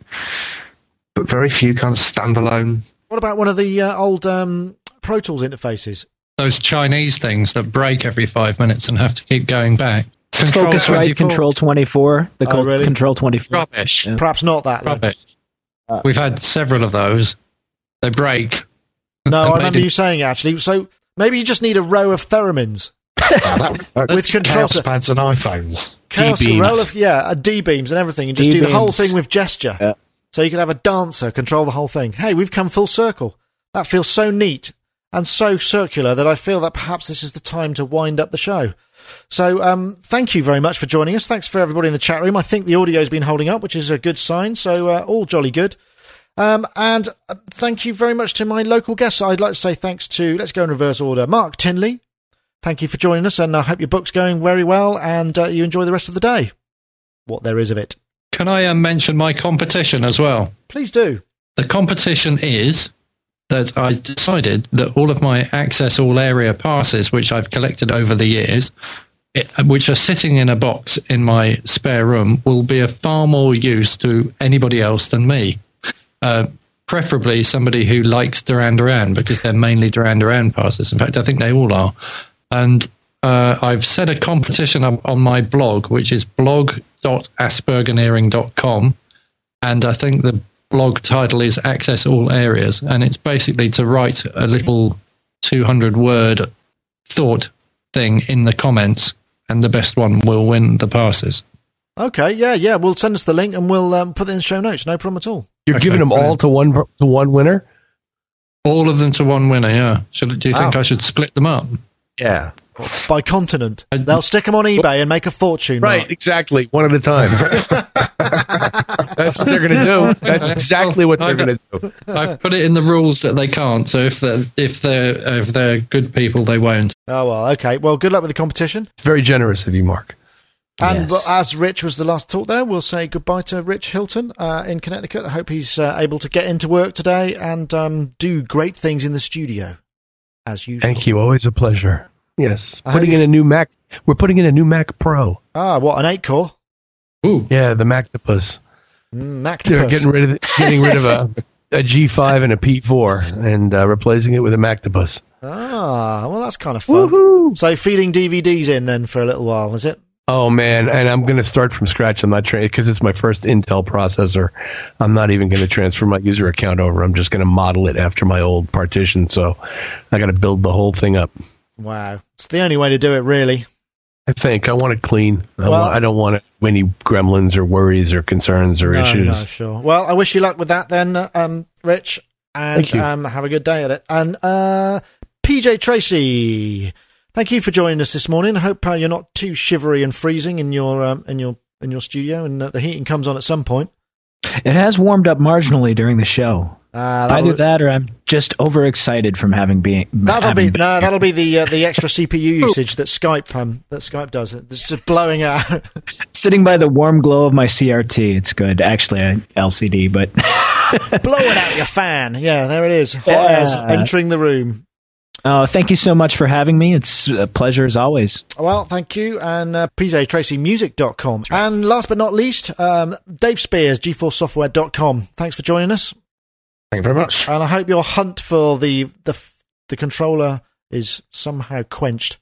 but very few kind of standalone. What about one of the uh, old um, Pro Tools interfaces? Those Chinese things that break every five minutes and have to keep going back. Control Focusrite 24. Control 24. The Oh, really? Control 24. Rubbish. Yeah. Perhaps not that. then. Rubbish. We've had several of those. They break. No, I remember it- you saying actually. So maybe you just need a row of theremins. Now that, uh, With control- pads and iPhones. Chaos, a D-beams. row of yeah, a D beams and everything, and just do the whole thing with gesture. Yeah. So you could have a dancer control the whole thing. Hey, we've come full circle. That feels so neat and so circular that I feel that perhaps this is the time to wind up the show. So, um, thank you very much for joining us. Thanks for everybody in the chat room. I think the audio's been holding up, which is a good sign. So, uh, all jolly good. Um, and uh, thank you very much to my local guests. I'd like to say thanks to, let's go in reverse order, Mark Tinley. Thank you for joining us, and I hope your book's going very well and uh, you enjoy the rest of the day. What there is of it. Can I um, mention my competition as well? Please do. The competition is that I decided that all of my access all area passes, which I've collected over the years, it, which are sitting in a box in my spare room, will be of far more use to anybody else than me. Uh, preferably somebody who likes Duran Duran because they're mainly Duran Duran passes. In fact, I think they all are. And uh, I've set a competition up on my blog, which is blog.aspergeneering.com. And I think the blog title is Access All Areas. And it's basically to write a little 200 word thought thing in the comments. And the best one will win the passes. Okay, yeah, yeah. We'll send us the link and we'll um, put it in the show notes. No problem at all. You're Okay, giving them all to one to one winner. All of them to one winner, yeah. Should, do you think Wow. I should split them up? Yeah, By continent. They'll stick them on eBay and make a fortune. right. Mark. Exactly, one at a time. That's what they're going to do. That's exactly what they're going to do. I've put it in the rules that they can't. So if they're if they're if they're good people, they won't. Oh, well, okay. Well, good luck with the competition. It's very generous of you, Mark. And Yes. as Rich was the last talk there, we'll say goodbye to Rich Hilton uh, in Connecticut. I hope he's uh, able to get into work today and um, do great things in the studio, as usual. Thank you. Always a pleasure. Yes. Putting in a new Mac. We're putting in a new Mac Pro. Ah, what an eight core Ooh, Yeah, the Mactopus. mm, They're getting rid of getting rid of a a G5 and a P4 and uh, replacing it with a Mactopus. Ah, well, that's kind of fun. So feeding DVDs in then for a little while, is it? Oh man, and I'm going to start from scratch. I'm not trained because it's my first Intel processor. I'm not even going to transfer my user account over. I'm just going to model it after my old partition. So I got to build the whole thing up. Wow, it's the only way to do it, really. I think I want it clean. I, Well- want, I don't want any gremlins or worries or concerns or no, issues. no, sure. Well, I wish you luck with that then, uh, um, Rich, and Thank you. um, have a good day at it. And uh, PJ Tracy, thank you for joining us this morning. I hope uh, you're not too shivery and freezing in your um, in your in your studio, and uh, the heating comes on at some point. It has warmed up marginally during the show. Uh, Either that or I'm just overexcited from having been. that'll having be been- no, that'll be the uh, the extra CPU usage that Skype um, that Skype does. It's just blowing out. sitting by the warm glow of my CRT. It's good. Actually, a LCD, but blowing out your fan. Yeah, there it is. Hot Yeah. entering the room. oh, thank you so much for having me. It's a pleasure as always. Well, thank you. And uh, PJTracyMusic.com. And last but not least, um, Dave Spiers, GForceSoftware.com. Thanks for joining us. Thank you very much. And I hope your hunt for the the, the controller is somehow quenched.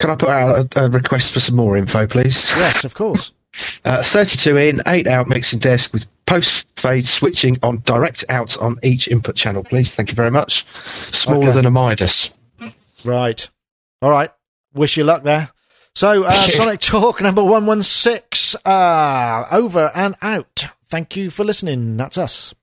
Can I put out a, a request for some more info, please? Yes, of course. Uh, 32 in, 8 out mixing desk with post fade switching on direct out on each input channel, please. Thank you very much. Smaller Okay. than a Midas. right. All right. Wish you luck there. So, uh, Sonic Talk number 116, uh, over and out. Thank you for listening. That's us.